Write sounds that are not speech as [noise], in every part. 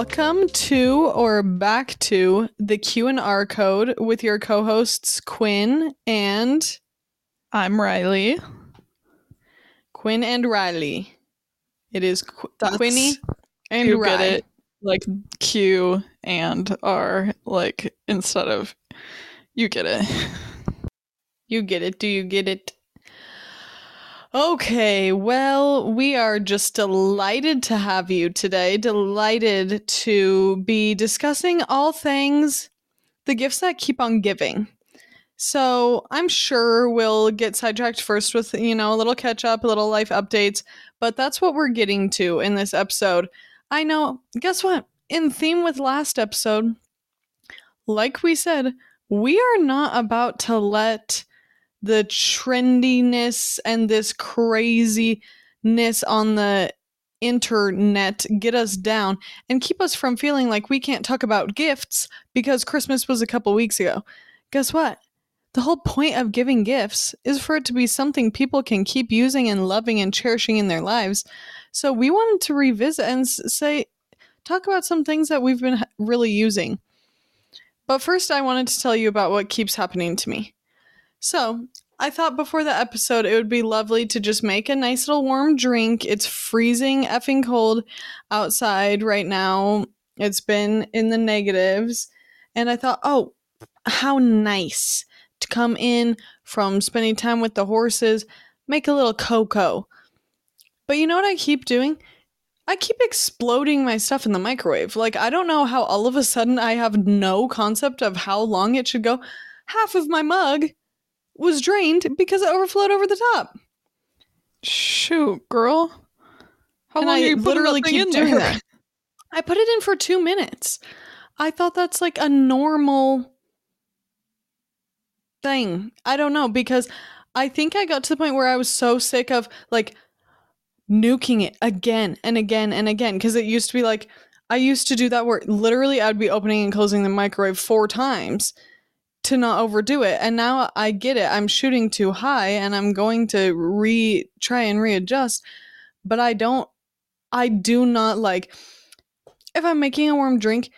welcome to or back to the Q and R code with your co-hosts Quinn and I'm Riley. Quinn and Riley. It is Qu- That's- Quinny and you Riley. like Q and R like instead of you get it. You get it. Do you get it? Okay, well, we are just delighted to have you today. Delighted to be discussing all things the gifts that keep on giving. So, I'm sure we'll get sidetracked first with, you know, a little catch up, a little life updates, but that's what we're getting to in this episode. I know, guess what? In theme with last episode, like we said, we are not about to let the trendiness and this craziness on the internet get us down and keep us from feeling like we can't talk about gifts because Christmas was a couple weeks ago. Guess what? The whole point of giving gifts is for it to be something people can keep using and loving and cherishing in their lives. So we wanted to revisit and say, talk about some things that we've been really using. But first, I wanted to tell you about what keeps happening to me. So, I thought before the episode it would be lovely to just make a nice little warm drink. It's freezing effing cold outside right now. It's been in the negatives. And I thought, oh, how nice to come in from spending time with the horses, make a little cocoa. But you know what I keep doing? I keep exploding my stuff in the microwave. Like, I don't know how all of a sudden I have no concept of how long it should go. Half of my mug was drained because it overflowed over the top. Shoot, girl. How and long I are you literally keep in doing there? that. I put it in for two minutes. I thought that's like a normal thing. I don't know because I think I got to the point where I was so sick of like nuking it again and again and again because it used to be like I used to do that where literally I'd be opening and closing the microwave four times to not overdo it. And now I get it. I'm shooting too high and I'm going to re try and readjust. But I don't I do not like if I'm making a warm drink,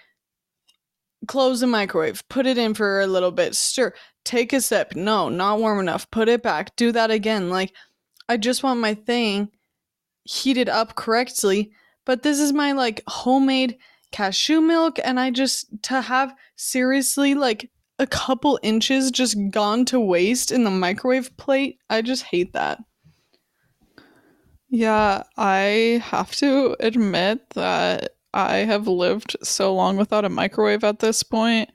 close the microwave, put it in for a little bit, stir, take a sip. No, not warm enough. Put it back. Do that again. Like I just want my thing heated up correctly. But this is my like homemade cashew milk and I just to have seriously like a couple inches just gone to waste in the microwave plate. I just hate that. Yeah, I have to admit that I have lived so long without a microwave at this point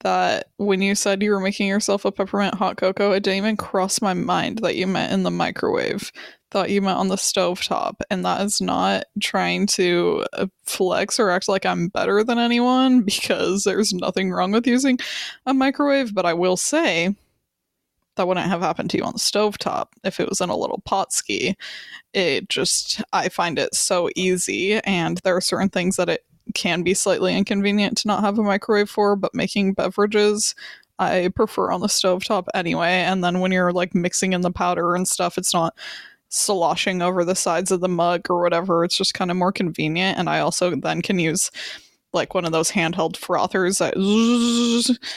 that when you said you were making yourself a peppermint hot cocoa, it didn't even cross my mind that you meant in the microwave. Thought you meant on the stovetop, and that is not trying to uh, flex or act like I'm better than anyone because there's nothing wrong with using a microwave. But I will say that wouldn't have happened to you on the stovetop if it was in a little pot ski it just i find it so easy and there are certain things that it can be slightly inconvenient to not have a microwave for but making beverages i prefer on the stovetop anyway and then when you're like mixing in the powder and stuff it's not sloshing over the sides of the mug or whatever it's just kind of more convenient and i also then can use like one of those handheld frothers that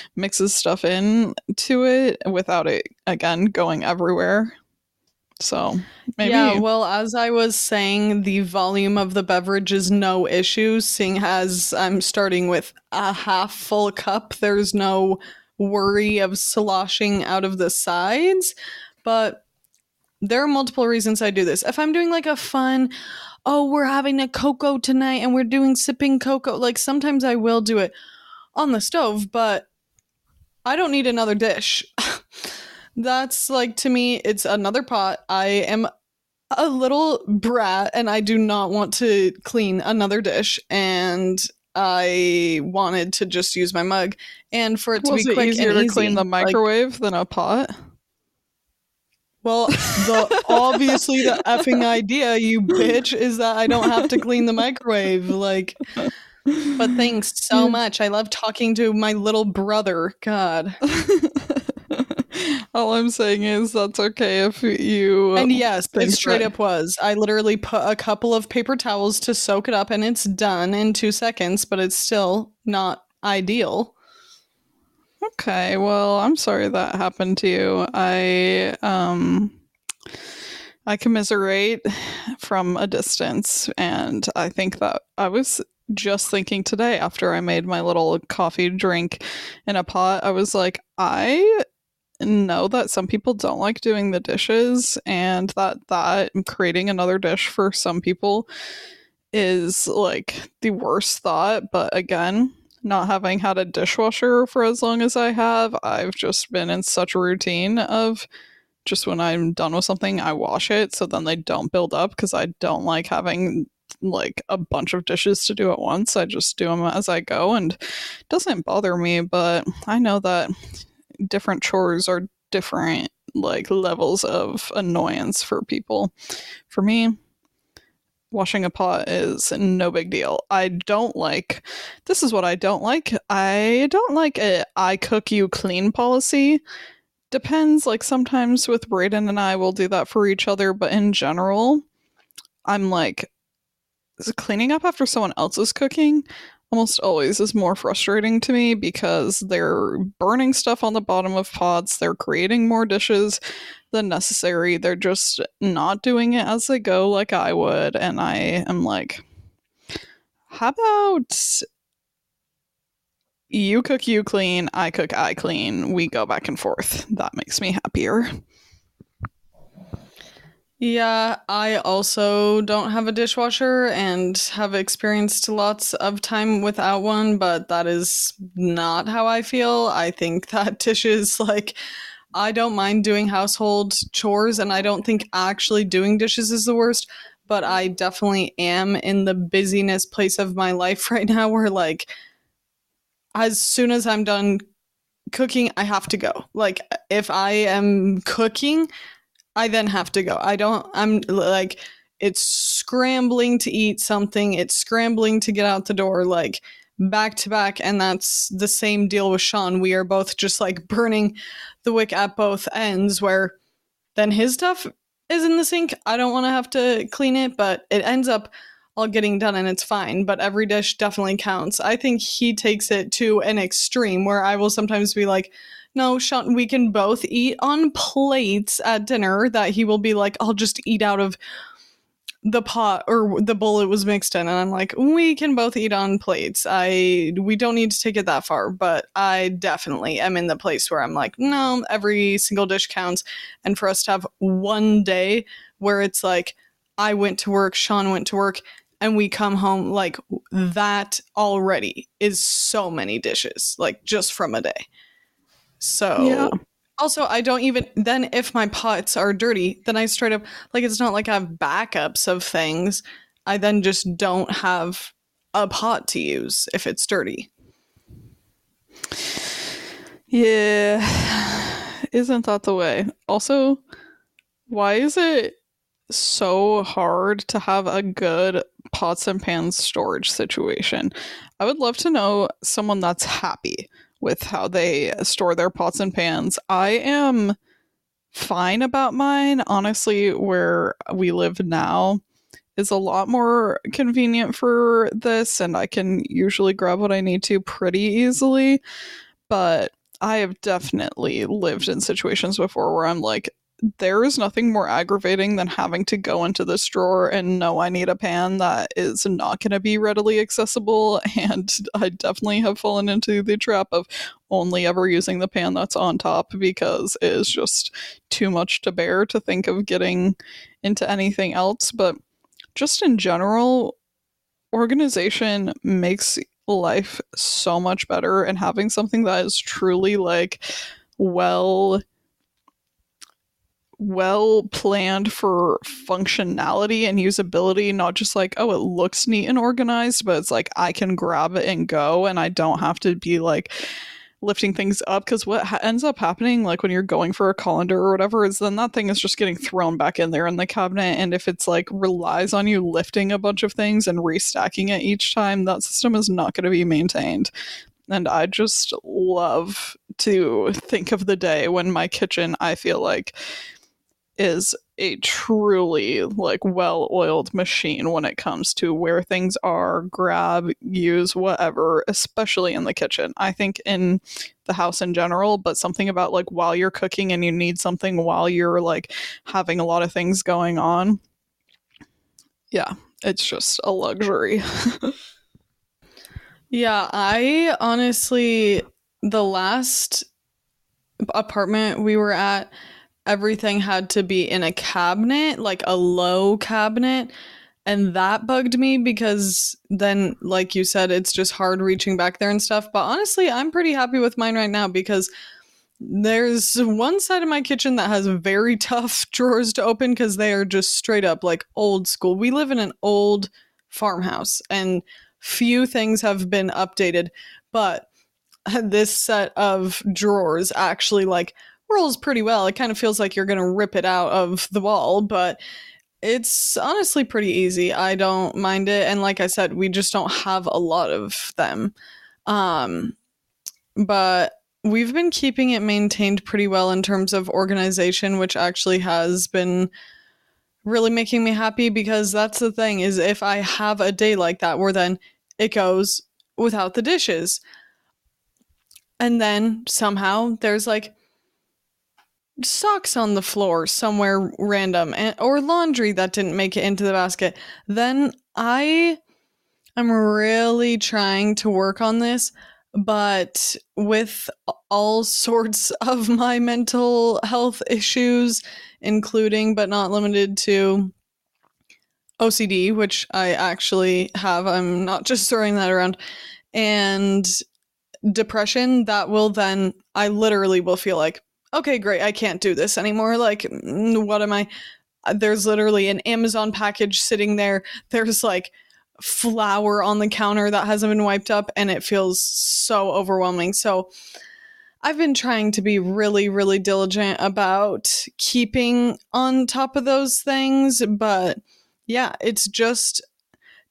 [laughs] mixes stuff in to it without it again going everywhere so maybe Yeah, well, as I was saying, the volume of the beverage is no issue, seeing as I'm starting with a half full cup. There's no worry of sloshing out of the sides. But there are multiple reasons I do this. If I'm doing like a fun, oh, we're having a cocoa tonight and we're doing sipping cocoa, like sometimes I will do it on the stove, but I don't need another dish. [laughs] That's like to me, it's another pot. I am a little brat and I do not want to clean another dish. And I wanted to just use my mug and for it to was be it quick easier and to easy. clean the Like, microwave than a pot well, the obviously the effing idea, you bitch, is that I don't have to clean the microwave. Like, but thanks so much. I love talking to my little brother. God. [laughs] All I'm saying is that's okay if you. Uh, and yes, it straight that- up was. I literally put a couple of paper towels to soak it up and it's done in two seconds, but it's still not ideal. Okay, well, I'm sorry that happened to you. I um I commiserate from a distance and I think that I was just thinking today after I made my little coffee drink in a pot, I was like, I know that some people don't like doing the dishes and that that creating another dish for some people is like the worst thought, but again, not having had a dishwasher for as long as I have, I've just been in such a routine of just when I'm done with something, I wash it so then they don't build up because I don't like having like a bunch of dishes to do at once. I just do them as I go and doesn't bother me, but I know that different chores are different like levels of annoyance for people. For me, washing a pot is no big deal. I don't like this is what I don't like. I don't like a I cook you clean policy. Depends, like sometimes with Brayden and I will do that for each other, but in general, I'm like cleaning up after someone else's cooking almost always is more frustrating to me because they're burning stuff on the bottom of pots, they're creating more dishes than necessary, they're just not doing it as they go like I would, and I am like, how about you cook, you clean, I cook, I clean, we go back and forth. That makes me happier. Yeah, I also don't have a dishwasher and have experienced lots of time without one, but that is not how I feel. I think [laughs] that dishes, like, I don't mind doing household chores, and I don't think actually doing dishes is the worst, but I definitely am in the busyness place of my [laughs] life right now where, like, as soon as I'm done cooking, I have to go. Like, if I am cooking, I then have to go. I don't, I'm like, it's scrambling to eat something, it's scrambling to get out the door, like back to back. And that's the same deal with Sean. We are both just like burning the wick at both ends, where then his stuff is in the sink. I don't want to have to clean it, but it ends up all getting done and it's fine. But every dish definitely counts. I think he takes it to an extreme where I will sometimes be like, no, Sean, we can both eat on plates at dinner that he will be like, I'll just eat out of the pot or the bowl it was mixed in. And I'm like, we can both eat on plates. I we don't need to take it that far, but I definitely am in the place where I'm like, no, every single dish counts. And for us to have one day where it's like, I went to work, Sean went to work, and we come home like that already is so many dishes, like just from a day. So Yeah. Also I don't even then if my pots are dirty, then I straight up like it's not like I have backups of things. I then just don't have a pot to use if it's dirty. Yeah, [sighs] isn't that the way? Also, why is it so hard to have a good pots and pans storage situation? I would love to know someone that's happy with how they store their pots and pans. I am fine about mine. Honestly, where we live now is a lot more convenient for this, and I can usually grab what I need to pretty easily. But I have definitely lived in situations before where I'm like, there is nothing more aggravating than having to go into this drawer and know I need a pan that is not going to be readily accessible. [laughs] And I definitely have fallen into the trap of only ever using the pan that's on top because it is just too much to bear to think of getting into anything else. But just in general, organization makes life so much better and having something that is truly like well well planned for functionality and usability not just like oh it looks neat and organized but it's like i can grab it and go and i don't have to be like lifting things up because what ha- ends up happening like when you're going for a colander or whatever is then that thing is just getting thrown back in there in the cabinet and if it's like relies on you lifting a bunch of things and restacking it each time that system is not going to be maintained. And i just love to think of the day when my kitchen, I feel like, is a truly like well-oiled machine when it comes to where things are grab use whatever especially in the kitchen. I think in the house in general but something about like while you're cooking and you need something while you're like having a lot of things going on yeah it's just a luxury. [laughs] Yeah, I honestly, the last apartment we were at, everything had to be in a cabinet, like a low cabinet. And that bugged me because then, like you said, it's just hard reaching back there and stuff. But honestly, I'm pretty happy with mine right now because there's one side of my kitchen that has very [laughs] tough drawers to open because they are just straight up like old school. We live in an old farmhouse and few things have been updated, but [laughs] this set of drawers actually like rolls pretty well. It kind of feels like you're going to rip it out of the wall, but it's honestly pretty easy. I don't mind it and like I said, we just don't have a lot of them. Um but we've been keeping it maintained pretty well in terms of organization, which actually has been really making me happy because that's the thing is if I have a day like that where then it goes without the dishes. And then somehow there's like socks on the floor somewhere random and, or laundry that didn't make it into the basket. Then I am really trying to work on this, but with all sorts [laughs] of my mental health issues, including but not limited to OCD, which I actually have. I'm not [laughs] just throwing that around. And depression, that will then, I literally will feel like, okay, great, I can't do this anymore. Like, what am I? Uh, there's literally an Amazon package sitting there. There's like flour on the counter that hasn't been wiped up, and it feels so overwhelming. So, I've been trying to be really, really diligent about keeping on top of those things, but yeah, it's just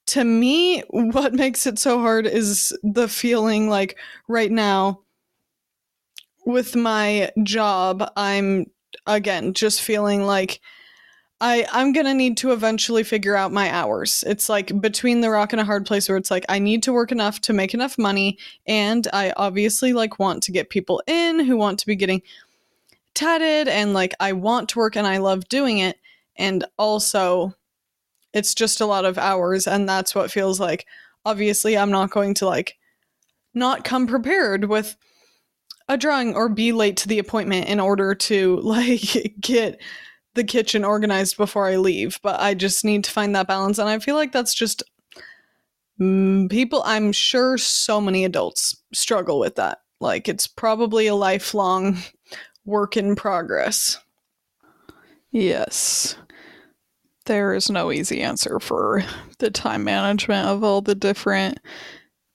to me [laughs] what makes it so hard is the feeling like right now with my job, I'm again just feeling like I I'm to need to eventually figure out my hours. It's like between the rock and a hard place where it's like I need to work enough to make enough money and I obviously like want to get people in who want to be getting tatted and like I want to work and I love doing it and also it's just a lot of hours and that's what feels like obviously I'm not going to like not come prepared with a drawing or be late to the appointment in order to [laughs] like get the kitchen organized before I leave, but I just need to find that balance and I feel like that's just mm, people I'm sure so many adults struggle with that. Like it's probably a lifelong [laughs] work in progress. Yes there is no easy answer for the time management of all the different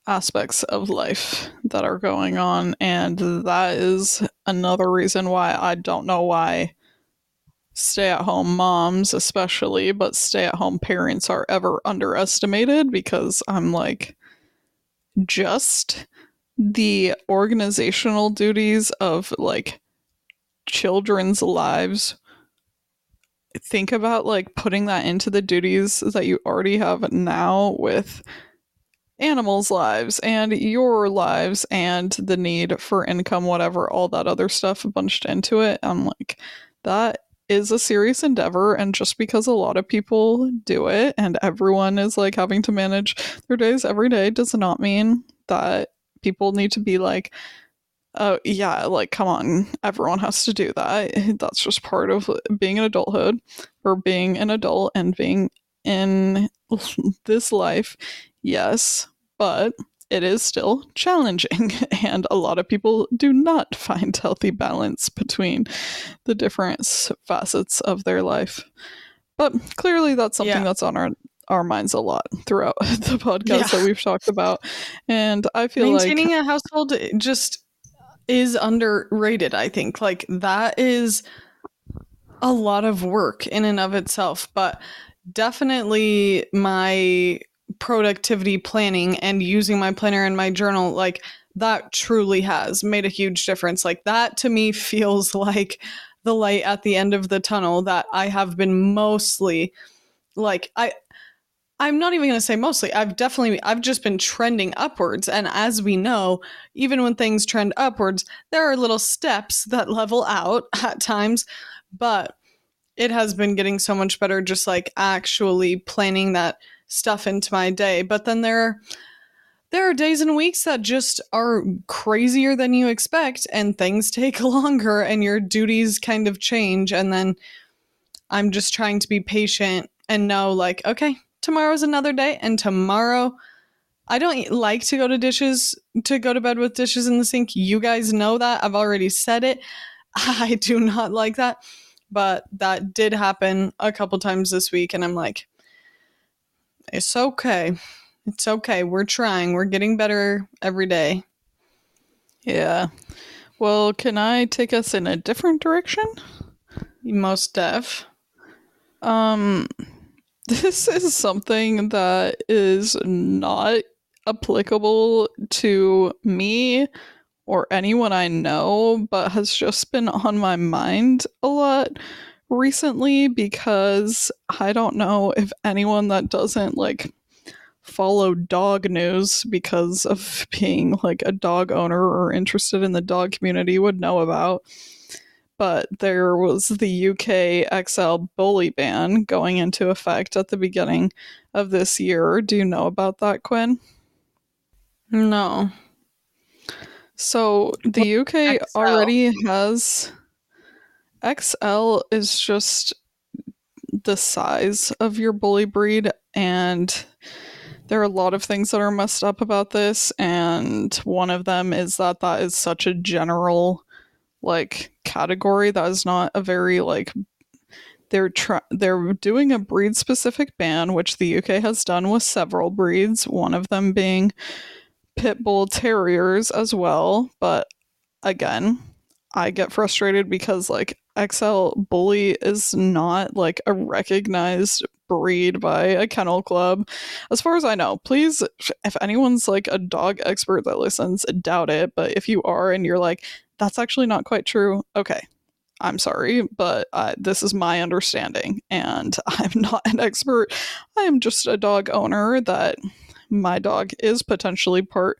aspects of life that are going on and that is another reason why I don't know why stay at home moms especially but stay at home parents are ever underestimated because I'm like just the organizational duties of like children's lives. Think about like putting that into the duties that you already have now with animals' lives and your lives and the need for income, whatever, all that other stuff bunched into it. I'm like, that is a serious endeavor. And just because a lot of people do it and everyone is like having to manage their days every day does not mean that people need to be like, uh, yeah, like, come on, everyone has to do that. [laughs] That's just part of being an adulthood or being an adult and being in [laughs] this life. Yes, but it is still challenging, [laughs] and a lot of people do not [laughs] find healthy balance between the different facets of their life. But clearly, that's something yeah. that's on our our minds a lot throughout the podcast yeah. that we've talked about, and I feel maintaining like a household eh, just is underrated, I think. Like that is a lot of work in and of itself, but definitely my productivity planning and using my planner and my journal like that truly has made a huge difference. Like that to me [laughs] feels like the light at the end of the tunnel that I have been mostly like I I'm not even going to say mostly. I've definitely I've just been trending upwards and as we know, even when things trend upwards, there are little steps that level out [laughs] at times, but it has been getting so much better just like actually planning that stuff into my day. But then there are there are days and weeks that just are crazier than you expect and things [laughs] take longer and your duties kind of change and then I'm just trying to be patient and know like okay, tomorrow's another day and tomorrow I don't like to go to dishes to go to bed with dishes in the sink. You guys know that. I've already said it. [laughs] I do not like that. But that did happen a couple times this week and I'm like it's okay. It's okay. We're trying. We're getting better every day. Yeah. Well, can I take us in a different direction? Most deaf. Um [laughs] this is something that is not applicable to me or anyone I know, but has just been on my mind a lot recently because I don't know if anyone that doesn't like follow dog news because of [laughs] being like a dog owner or interested in the dog community would know about. But there was the UK XL bully ban going into effect at the beginning of this year. Do you know about that, Quinn? No. So the UK XL? already has XL is just the size of your bully breed and there are a lot of things that are messed up about this and one of them is that that is such a general like category that is not a very like they're try- they're doing a breed specific ban which the UK has done with several breeds one of them being pit bull terriers as well but again I get frustrated because like XL bully is not like a recognized breed by a kennel club as far as I know. Please if anyone's like a dog expert that listens, doubt it, but if you are and you're like that's actually not quite true, okay. I'm sorry, but uh, this is my understanding, and [laughs] I'm not an expert. I am just a dog owner that my dog is potentially part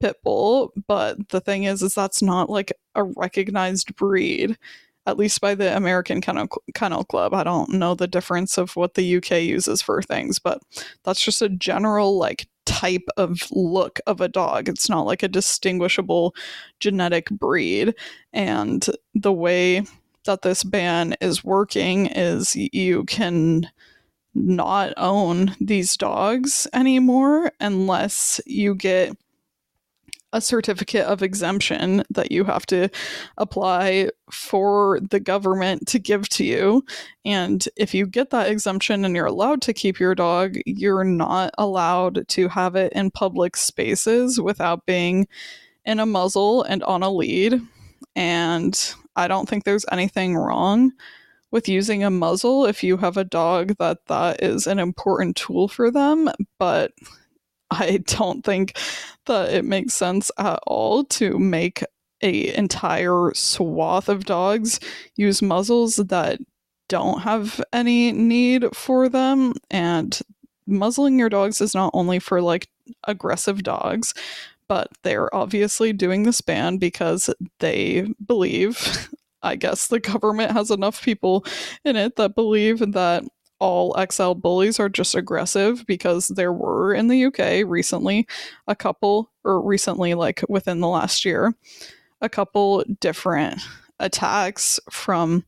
pit bull, but the thing is, is that's not like a recognized breed, at least by the American Kennel, Kennel Club. I don't know the difference of what the UK uses for things, but that's just a general like type of look of a dog. It's not like a distinguishable genetic breed, and the way that this ban is working is you can not own these dogs anymore unless you get a certificate of exemption that you have to apply for the government to give to you. And if you get that exemption and you're allowed to keep your dog, you're not allowed to have it in public spaces without being in a muzzle and on a lead. And I don't think there's anything wrong with using a muzzle if you have a dog that that is an important tool for them, but I don't think that it makes sense at all to make a entire swath of dogs use muzzles that don't have any need for them and muzzling your dogs is not only for like aggressive dogs but they're obviously doing this ban because they believe i guess the government has enough people in it that believe that all XL bullies are just aggressive because there were in the UK recently a couple, or recently, like within the last year, a couple different attacks from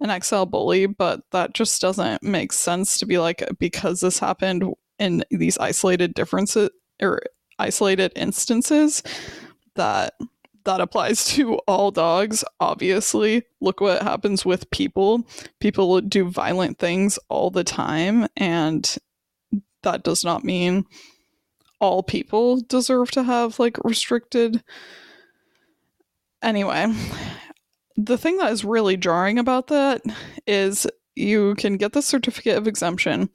an XL bully, but that just doesn't make sense to be like, because this happened in these isolated differences or isolated instances, that that applies to all dogs, obviously. Look what happens with people. People do violent things all the time, and that does not mean all people deserve to have like restricted. Anyway, the thing that is really jarring about that is you can get the certificate of exemption,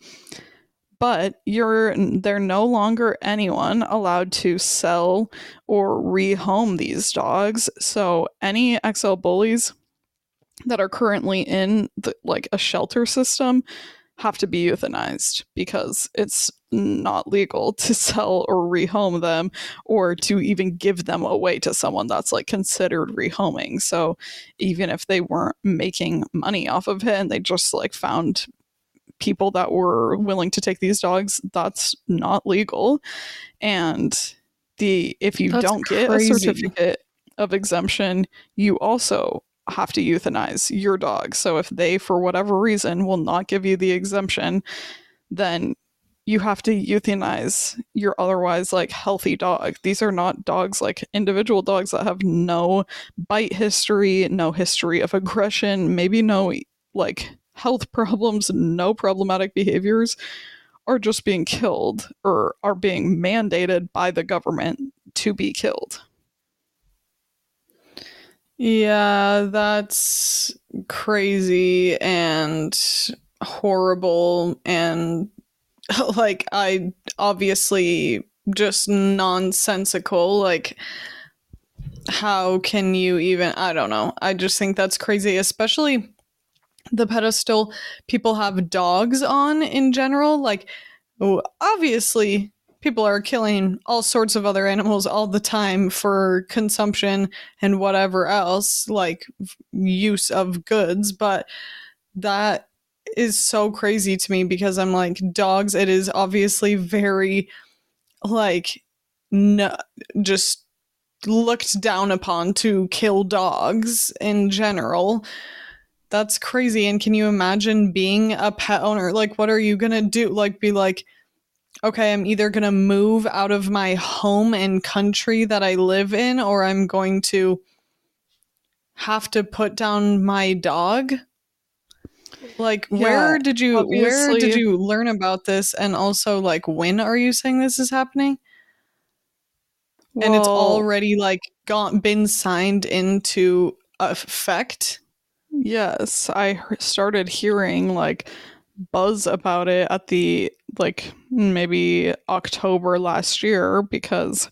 but you're they're no longer anyone allowed to sell or rehome these dogs. So any XL bullies that are currently in the, like a shelter system have to be euthanized because it's not legal to [laughs] sell or rehome them or to even give them away to someone that's like considered rehoming. So even if they weren't making money off of it and they just like found people that were willing to take these dogs, that's not legal. And the if you That's don't get a certificate of exemption, you also have to euthanize your dog. So if they, for whatever reason, will not give you the exemption, then you have to euthanize your otherwise like healthy dog. These are not dogs like individual dogs that have no bite history, no history of aggression, maybe no like health [laughs] problems, no problematic behaviors are just being killed or are being mandated by the government to be killed. Yeah, that's crazy and horrible and [laughs] like I obviously just nonsensical like how can you even I don't know. I just think that's crazy especially the pedestal people have dogs on in general like oh, obviously people are killing all sorts of other animals all the time for consumption and whatever else like use of goods but that is so crazy to me because i'm like dogs it is obviously very like no just looked down upon to kill dogs in general that's crazy and can you imagine being a pet owner like what are you gonna do like be like okay, I'm either going to move out of my home and country that I live in, or I'm going to have to put down my dog. Like, Yeah, where did you where did you learn about this? And also, like, when are you saying this is happening? and it's already like gone been signed into effect. Yes, I started hearing like buzz about it at the like maybe October last year because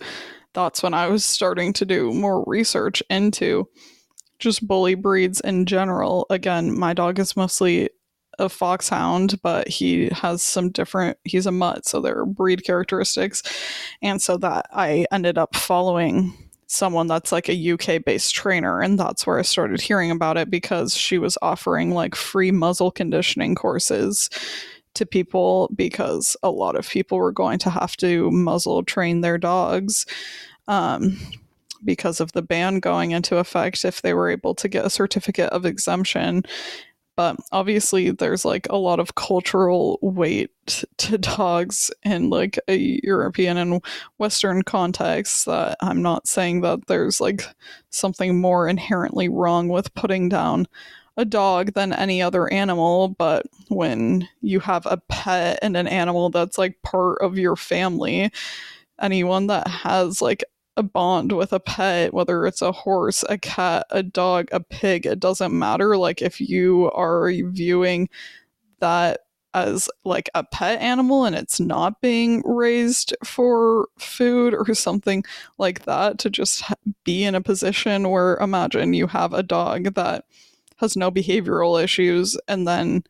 that's when I was starting to do more research into just bully breeds in general. Again, my dog is mostly a foxhound, but he has some different he's a mutt, so there are breed characteristics. And so that I ended up following someone that's like a UK based trainer, and that's where I started hearing about it because she was offering like free muzzle conditioning courses to people because a lot of people were going to have to muzzle train their dogs um, because of the ban going into effect if they were able to get a certificate of exemption. But obviously, there's like a lot of cultural weight to [laughs] dogs in like a European and Western context that I'm not saying that there's like something more inherently wrong with putting down a dog than any other animal, but when you have a pet and an animal that's like part of your family, anyone that has like a bond with a pet, whether it's a horse, a cat, a dog, a pig, it doesn't matter. Like if you are viewing that as like a pet animal and it's not being raised for food or something like that to just be in a position where imagine you have a dog that has no behavioral issues and then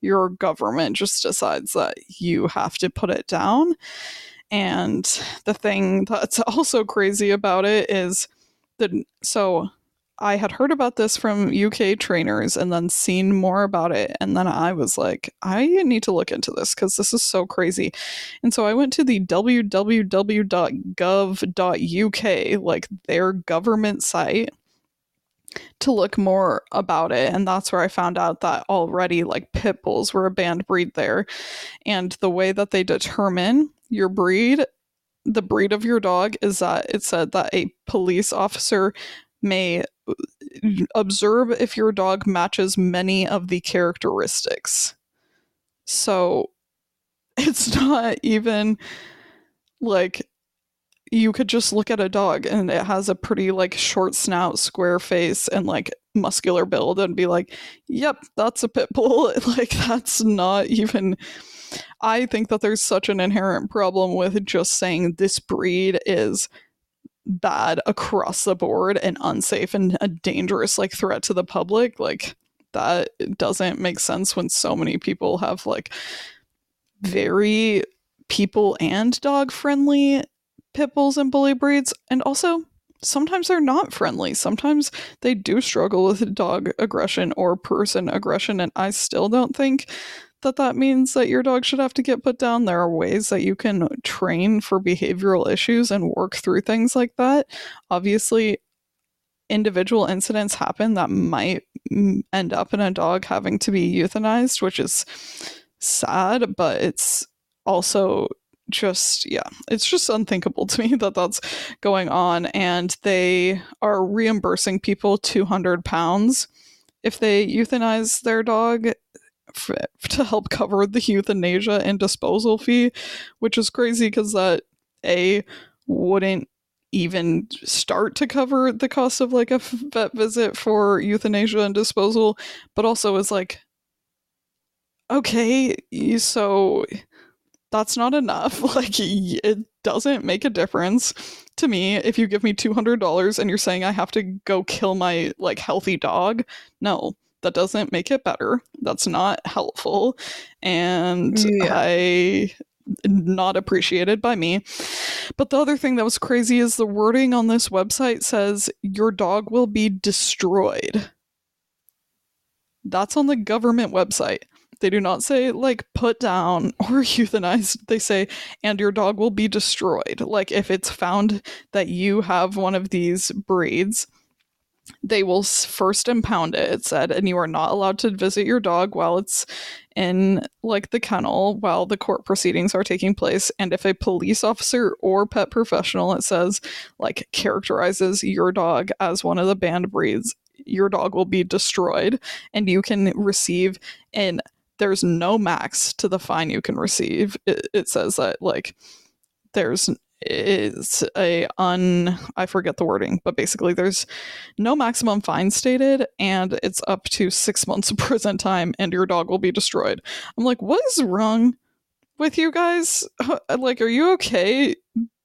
your government just decides that you have to put it down and the thing that's [laughs] also crazy about it is that so I had heard about this from UK trainers and then seen more about it. And then I was like, I need to look into this because this is so crazy. And so I went to the www.gov.uk, like their government site, to look more about it. And that's where I found out that already, like, pit bulls were a banned breed there. And the way that they determine your breed, the breed of your dog, is that it said that a police officer may mm-hmm. observe if your dog matches many of the characteristics. So [laughs] it's not even like you could just look at a dog and it has a pretty like short snout, square face, and like muscular build and be like, yep, that's a pit bull. [laughs] like that's not even I think that there's such an inherent problem with just saying this breed is bad across the board and unsafe and a dangerous like threat to the public. Like that doesn't make sense when so many people have like very people and dog friendly pit bulls and bully breeds and also sometimes they're not friendly sometimes they do struggle with dog aggression or person aggression and i still don't think that that means that your dog should have to get put down. There are ways that you can train for behavioral issues and work through things like that. Obviously individual incidents happen that might end up in a dog having to be euthanized which is sad but it's also just yeah it's just unthinkable to me [laughs] that that's going on and they are reimbursing people 200 pounds. If they euthanize their dog to help cover the euthanasia and disposal fee which is crazy because that a wouldn't even start to cover the cost of like a vet visit for euthanasia and disposal but also is like okay so that's not enough. [laughs] Like, it doesn't make a difference to me if you give me $200 and you're saying I have to go kill my, like, healthy dog. No, that doesn't make it better. That's not helpful. And yeah. I not appreciated by me. But the other thing that was crazy is the wording on this website says your dog will be destroyed. That's on the government website. They do not say like put down [laughs] or euthanized. They say and your dog will be destroyed. Like if it's found that you have one of these breeds, they will first impound it, it said, and you are not allowed to visit your dog while it's in like the kennel while the court proceedings are taking place. And if a police officer or pet professional, it says, like characterizes your dog as one of the banned breeds, your dog will be destroyed and you can receive an there's no max to the fine you can receive. It, it says that like there's is a un I forget the wording, but basically there's no maximum fine stated and it's up to 6 months of [laughs] prison time and your dog will be destroyed. I'm like, what is wrong with you guys? Like are you okay?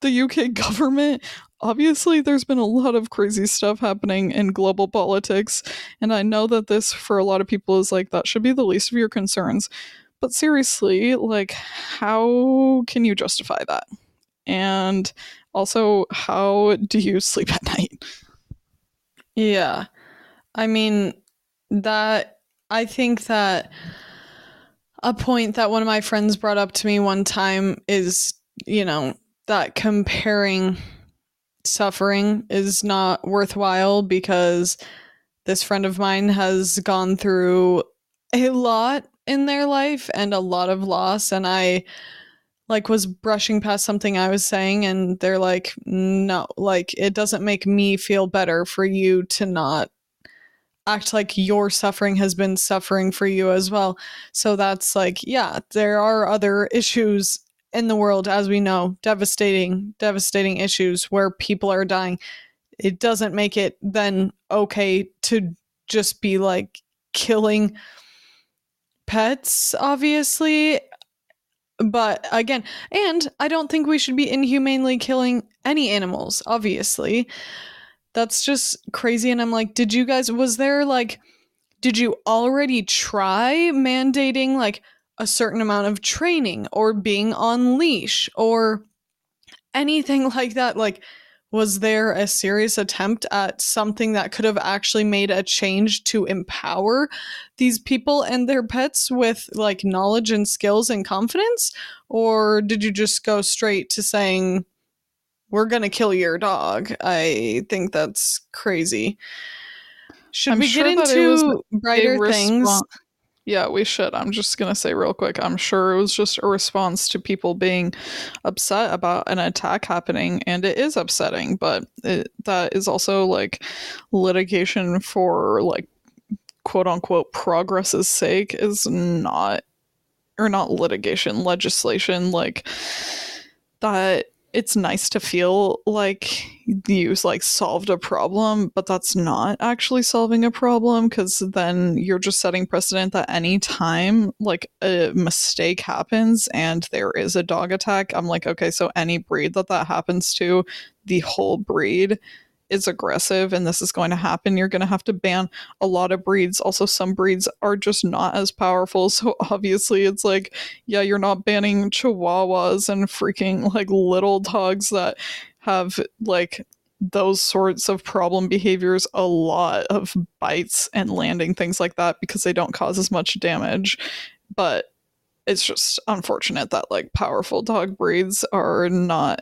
The UK [laughs] government obviously there's been a lot of crazy stuff happening in global politics and i know that this for a lot of people is like that should be the least of your concerns but seriously like how can you justify that and also how do you sleep at night? Yeah. I mean that i think that a point that one of my friends brought up to me one time is you know that comparing suffering is not worthwhile because this friend of mine has gone through a lot in their life and a lot of loss. And I like was brushing past something I was saying and they're like no like it doesn't make me feel better for you to not act like your suffering has been suffering for you as well so that's like yeah there are other issues in the world, as we know, devastating, devastating issues where people are dying. It doesn't make it then okay to just be like killing pets, obviously. But again, and I don't think we should be inhumanely killing any animals, obviously. That's just crazy. And I'm like, did you guys, was there like, did you already try mandating like, a certain amount of training or being on leash or anything [laughs] like that like was there a serious attempt at something that could have actually made a change to empower these people and their pets with like knowledge and skills and confidence? Or did you just go straight to saying we're going to kill your dog. I think that's crazy. Should I'm we sure get into brighter things yeah, we should. I'm just going to say real quick I'm sure it was just a response to people being upset about an attack happening, and it is upsetting, but it, that is also like litigation for like quote unquote progress's sake is not, or not litigation, legislation like that it's nice to feel like you like solved a problem, but that's not actually solving a problem because then you're just setting precedent that any time like a mistake happens and there is a dog attack, I'm like, okay, so any breed that that happens to, the whole breed is aggressive and this is going to happen, you're going to have to ban a lot of breeds. Also, some breeds are just not as powerful. So, [laughs] obviously, it's like, yeah, you're not banning chihuahuas and freaking like little dogs that have like those sorts of problem behaviors a lot of bites and landing things like that because they don't cause as much damage but it's just unfortunate that like powerful dog breeds are not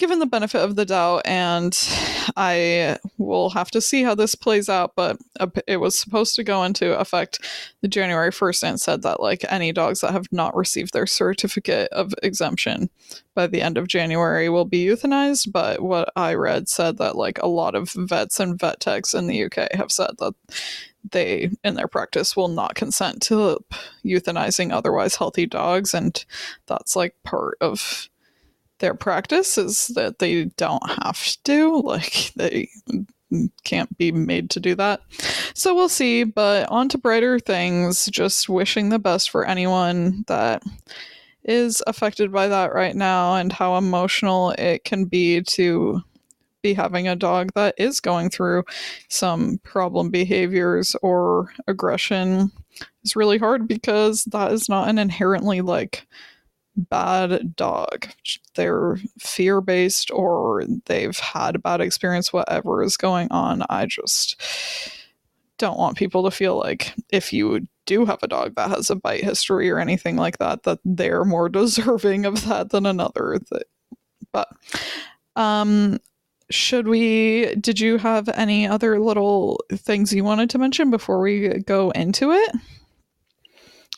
given the benefit of the doubt, and I will have to see how this plays out. But it was supposed to go into effect the January 1st and said that like any dogs that have not received their certificate of exemption by the end of January will be euthanized. But what I read said that like a lot of vets and vet techs in the UK have said that they in their practice will not consent to euthanizing otherwise healthy dogs and that's like part of their practice is that they don't have to like they can't be made to do that. So we'll see but on to brighter things just wishing the best for anyone that is affected by that right now and how emotional it can be to be having a dog that is going through some problem behaviors or aggression. Is really hard because that is not an inherently like bad dog. They're fear based or they've had a bad experience, whatever is going on. I just don't want people to feel like if you do have a dog that has a bite history or anything like that, that they're more [laughs] deserving of that than another. But, um, should we did you have any other little things you wanted to mention before we go into it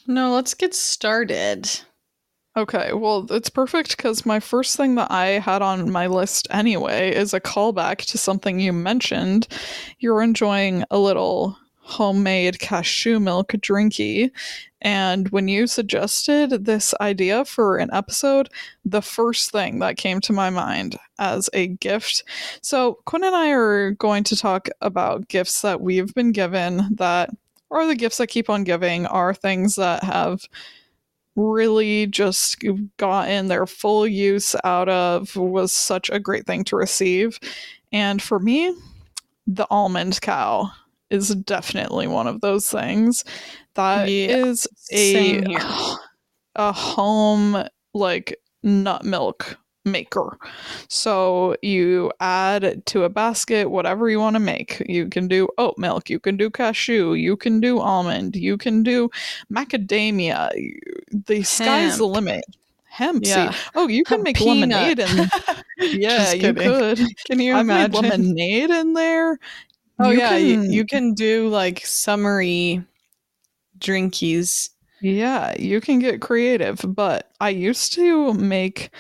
no let's get started Okay, well, it's perfect because my first thing that I had on my list anyway is a callback to something you mentioned. You're enjoying a little homemade cashew milk drinky. And when you suggested this idea for an episode, the first thing that came to my mind as a gift. So, Quinn and I are going to talk about gifts that we've been given that are the gifts that keep on giving, are things that have really just gotten their full use out of was such a great thing to receive. And for me, the almond cow is definitely one of those things that yeah, is a [sighs] a home like nut milk maker. So you add to a basket whatever you want to make. You can do oat milk, you can do cashew, you can do almond, you can do macadamia. The sky's the limit. Hemp yeah. Oh, you can Hemp make peanut. lemonade and [laughs] yeah, you could. Can you I've imagine lemonade in there? Oh you yeah, can... You, you can do like summery drinkies. Yeah, you can get creative, but I used to make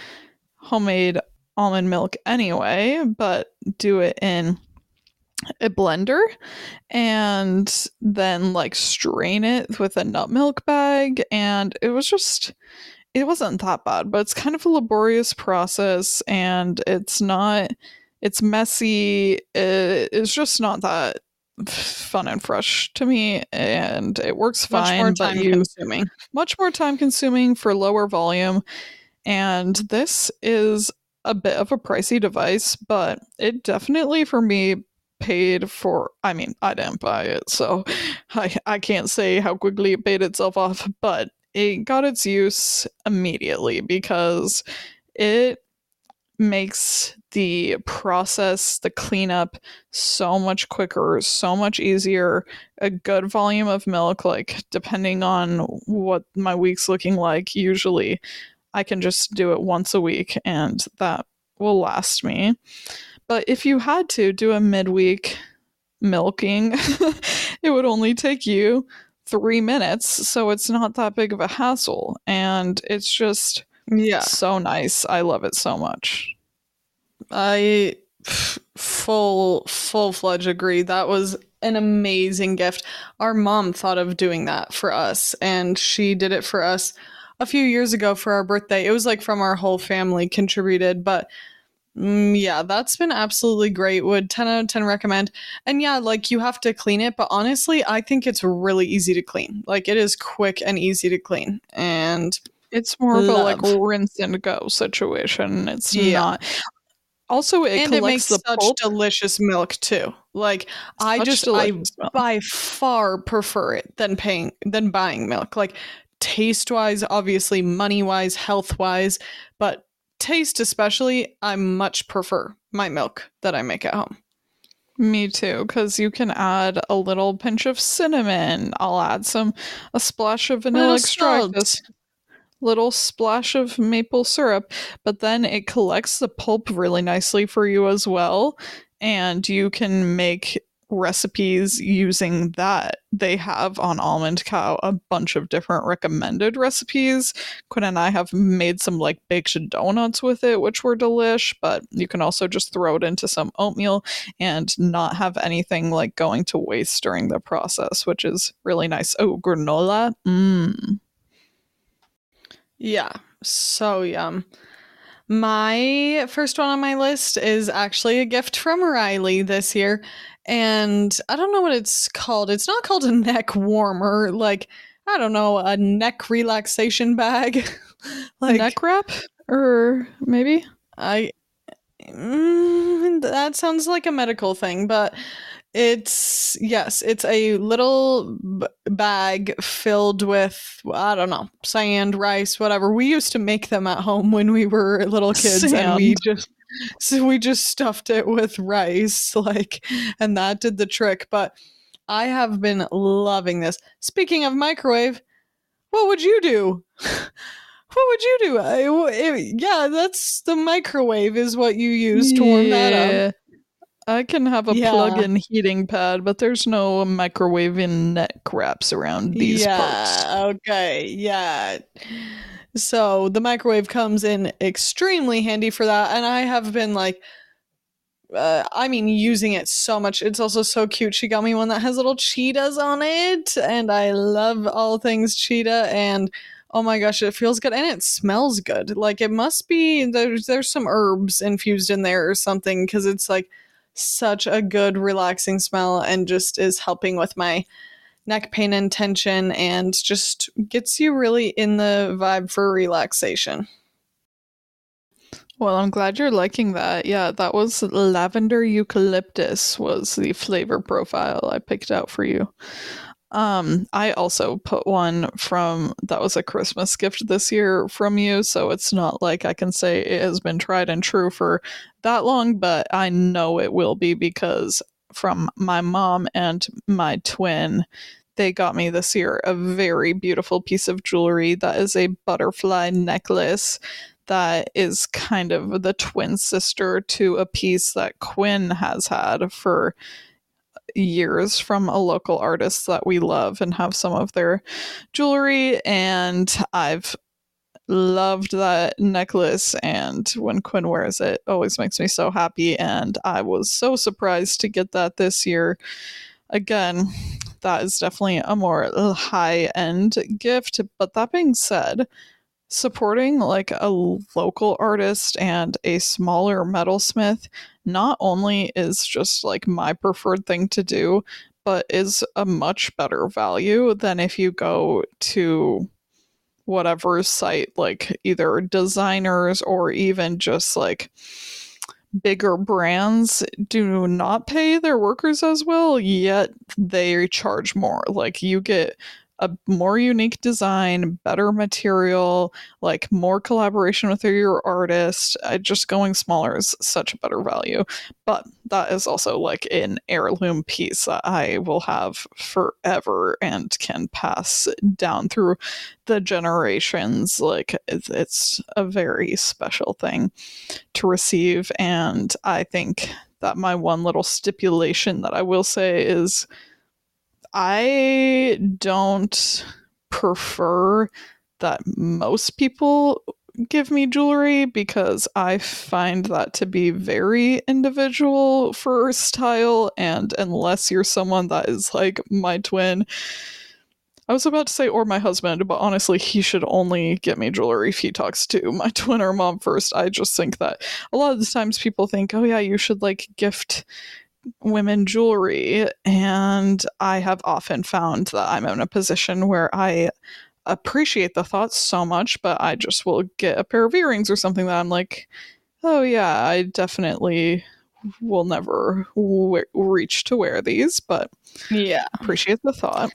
homemade almond milk anyway, but do it in a blender and then like strain it with a nut milk bag. And it was just it wasn't that bad but it's kind of a laborious process and it's not it's messy. It's just not that fun and fresh to me and it works fine much more time consuming. much more time consuming for lower volume and this is a bit of a pricey device, but it definitely for me paid for I mean, I didn't buy it, so [laughs] I I can't say how quickly it paid itself off, but it got its use immediately because it makes the process, the cleanup so much quicker, so much easier. A good volume of milk, like depending on what my week's looking like, usually I can just do it once a week and that will last me. But if you had to do a midweek milking, [laughs] it would only take you three minutes. So it's not that big of a hassle. And it's just yeah so nice. I love it so much. I full full fledged agree. That was an amazing gift. Our mom thought of doing that for us and she did it for us a few years ago for our birthday. It was like from our whole family contributed, but mm, yeah, that's been absolutely great. Would 10 out of 10 recommend. And yeah, like you have to clean it, but honestly, I think it's really easy to clean. Like it is quick and easy to clean. And It's more of a like rinse and go situation. It's Yeah. not. Also, it and it makes such pulp. delicious milk too. Like I just I milk. by far prefer it than paying than buying milk. Like taste wise, obviously money wise, health wise, but taste especially, I much prefer my milk that I make at home. Me too, because you can add a little pinch of cinnamon. I'll add some, a splash of vanilla extract, a little splash of maple syrup, but then it collects the pulp really nicely for you as well. And you can make recipes using that. They have on Almond Cow a bunch of different recommended recipes. Quinn and I have made some like baked donuts with it, which were delish, but you can also just throw it into some oatmeal and not have anything like going to waste during the process, which is really nice. Oh, granola. Mmm. Yeah, so yum. My first one on my list is actually a gift from Riley this year. And I don't know what it's called. It's not called a neck warmer. Like, I don't know, a neck relaxation bag. [laughs] like, Neck wrap? Or maybe? I. Mm, that sounds like a medical thing, but it's yes, it's a little b- bag filled with I don't know sand, rice, whatever. We used to make them at home when we were little kids, and we just [laughs] so we just stuffed it with rice, [laughs] like, and that did the trick. But I have been loving this. Speaking of microwave, what would you do? [laughs] What would you do? I, it- yeah, that's the microwave is what you use to warm that up. I can have a Yeah. plug-in heating pad, but there's no microwaving neck wraps around these parts. yeah, okay, yeah. So the microwave comes in extremely handy for that, and I have been like, uh, I mean, using it so much. It's also so cute. She got me one that has little cheetahs on it, and I love all things cheetah. And oh my gosh, it feels good, and it smells good. Like it must be there's there's some herbs infused in there or something because it's like such a good relaxing smell and just is helping with my neck pain and tension and just gets you really in the vibe for relaxation. Well, I'm glad you're liking that. Yeah, that was lavender eucalyptus was the flavor profile I picked out for you. Um, I also put one from that was a Christmas gift this year from you, so it's not like I can say it has been tried and true for that long, but I know it will be because from my mom and my twin, they got me this year a very beautiful piece of jewelry that is a butterfly necklace that is kind of the twin sister to a piece that Quinn has had for years from a local artist that we love and have some of their jewelry. And I've loved that necklace and when Quinn wears it always makes me so happy and I was so surprised to get that this year. Again that is definitely a more high end gift but that being said supporting like a local artist and a smaller metalsmith not only is just like my preferred thing to do but is a much better value than if you go to whatever site like either designers or even just like bigger brands do not pay their workers as well yet they charge more. Like you get a more unique design, better material, like more collaboration with your artist. Uh, just going smaller is such a better value. But that is also like an heirloom piece that I will have forever and can pass down through the generations. Like it's, it's a very special thing to receive. And I think that my one little stipulation that I will say is I don't prefer that most people give me jewelry because I find that to be very individual for style. And unless you're someone that is like my twin, I was about to say, or my husband, but honestly, he should only get me jewelry if he talks to my [laughs] twin or mom first. I just think that a lot of the times people think, oh, yeah, you should like gift women jewelry. And I have often found that I'm in a position where I appreciate the thoughts so much, but I just will get a pair of earrings or something that I'm like, oh, yeah, I definitely will never we- reach to wear these, but Yeah. appreciate the thought.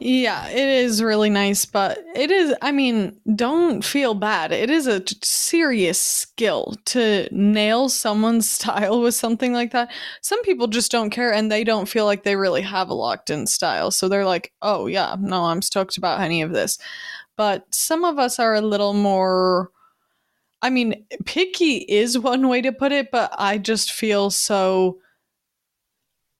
Yeah, it is really nice, but it is, I mean, don't feel bad. It is a serious skill to nail someone's [laughs] style with something like that. Some people just don't care and they don't feel like they really have a locked in style. So they're like, oh, yeah, no, I'm stoked about any of this. But some of us are a little more. I mean, picky is [laughs] one way to put it, but I just feel so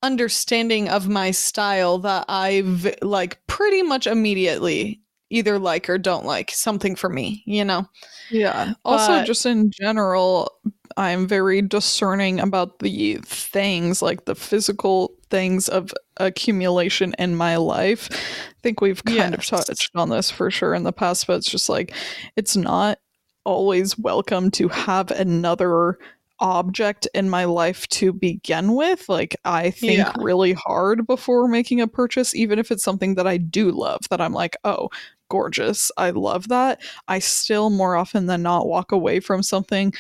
understanding of my style that I've like pretty much immediately either like or don't like something for me, you know? Yeah. Also, But- just in general, I'm very discerning about the things, like the physical things of accumulation in my life. I think we've kind of touched on this for sure in the past, but it's just like it's not always welcome to have another object in my life to begin with. Like, I think Yeah. really hard before making a purchase, even if it's something that I do love, that I'm like, oh, gorgeous. I love that. I still more often than not walk away from something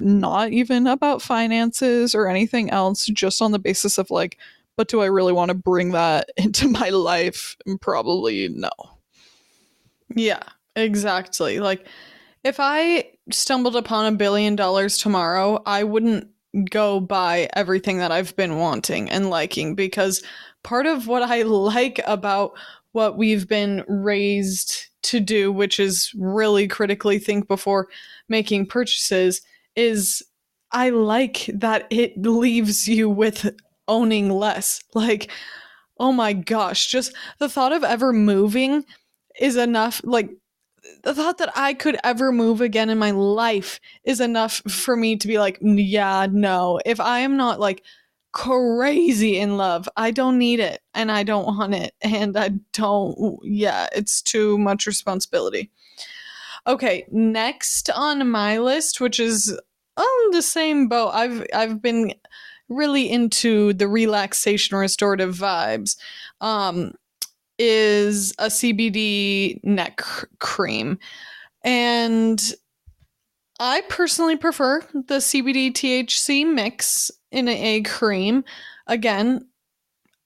not even about finances or anything else, just on the basis of like, but do I really want to bring that [laughs] into my life? Probably no. Yeah, exactly. Like if I stumbled upon a billion dollars tomorrow, I wouldn't go buy everything that I've been wanting and liking because part of what I [laughs] like about what we've been raised to do, which is really critically think before making purchases, is I like that it leaves you with owning less. Like, oh my gosh, just the thought of ever moving is enough. Like, the thought that I could ever move again in my life is enough for me to be like, yeah, no. If I am not like crazy in love, I don't need it and I don't want it. And I don't, yeah, it's too much responsibility. Okay, next on my list, which is on the same boat, I've I've been really into the relaxation restorative vibes. Um, is a CBD neck cream. And I personally prefer the CBD THC mix in a cream. Again,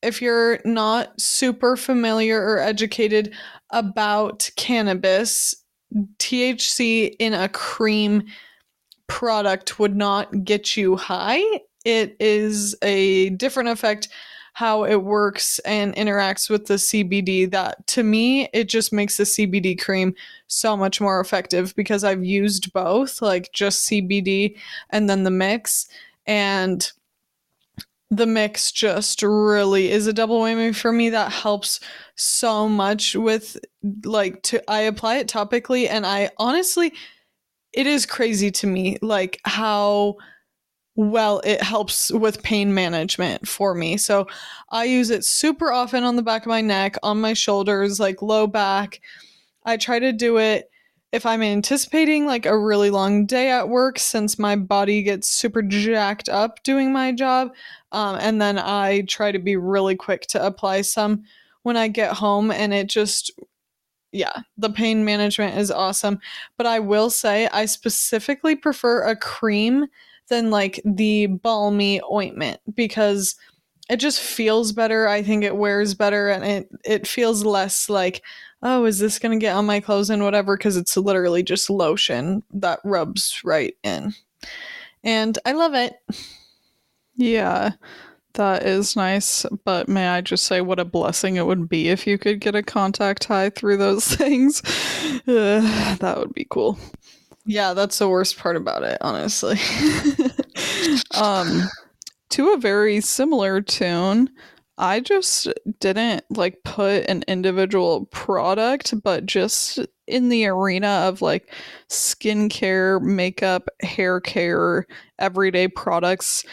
if you're not super familiar or educated about cannabis, THC in a cream product would not get you high. It is a different effect how it works and interacts with the CBD that to me it just makes the CBD cream so much more effective because I've used both like just CBD and then the mix. And the mix just really is a double whammy for me that helps so much with like to I apply it topically and I honestly it is crazy to me like how well it helps with pain management for me. So I use it super often on the back of my neck, on my shoulders, like low back. I try to do it if I'm anticipating like a really long day at work since my body gets super jacked up doing my job. Um, and then I try to be really quick to apply some when I get home and it just yeah, the pain management is awesome. But I will say I specifically prefer a cream than like the balmy ointment because it just feels better. I think it wears better and it it feels less like, oh, is this going to get on my clothes and whatever cuz it's literally just lotion that rubs right in. And I love it. Yeah, that is nice. But may I just say what a blessing it would be if you could get a contact high through those [laughs] things? That would be cool. Yeah, that's the worst part about it, honestly. [laughs] um, to a very similar tune, I just didn't like put an individual product, but just in the arena of like skincare, makeup, hair care, everyday products.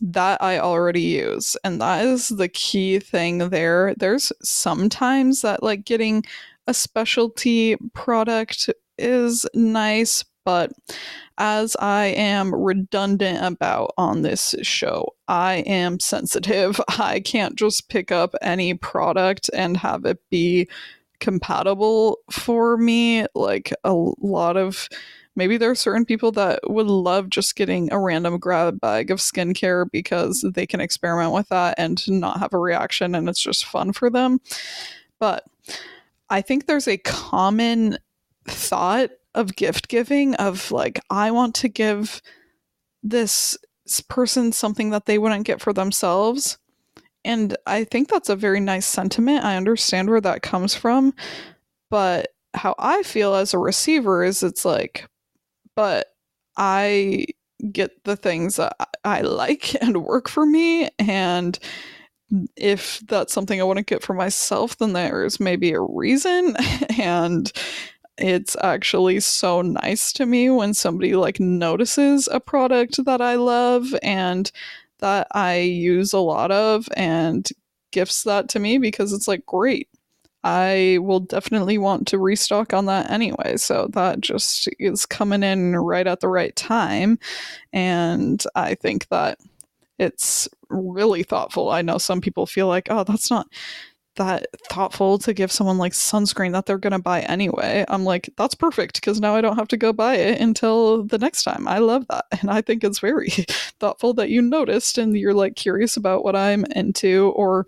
that I already use. And that is the key thing there. There's sometimes that like getting a specialty product is nice, but as I am redundant about on this show, I am sensitive. [laughs] I can't just pick up any product and have it be compatible for me. Like a lot of maybe there are certain people that would love just getting a random grab bag of skincare because they can experiment with that and not have a reaction and it's just fun for them. But I think there's a common thought of gift giving of like I want to give this person something that they wouldn't get for themselves. And I think that's a very nice sentiment. I understand where that comes from. But how I feel as a receiver is it's like, but I get the things that I like [laughs] and work for me. And if that's something I want to get for myself, then there's maybe a reason. [laughs] and it's actually so nice to me when somebody like notices a product that I love and that I use a lot of and gifts that to me because it's like great. I will definitely want to restock on that anyway. So that just is coming in right at the right time. And I think that it's really thoughtful. I know some people feel like, oh, that's not that thoughtful to give someone like sunscreen that they're going to buy anyway. I'm like, that's perfect because now I don't have to go buy it until the next time. I love that. [laughs] And I think it's very [laughs] thoughtful that you noticed and you're like curious about what I'm into. Or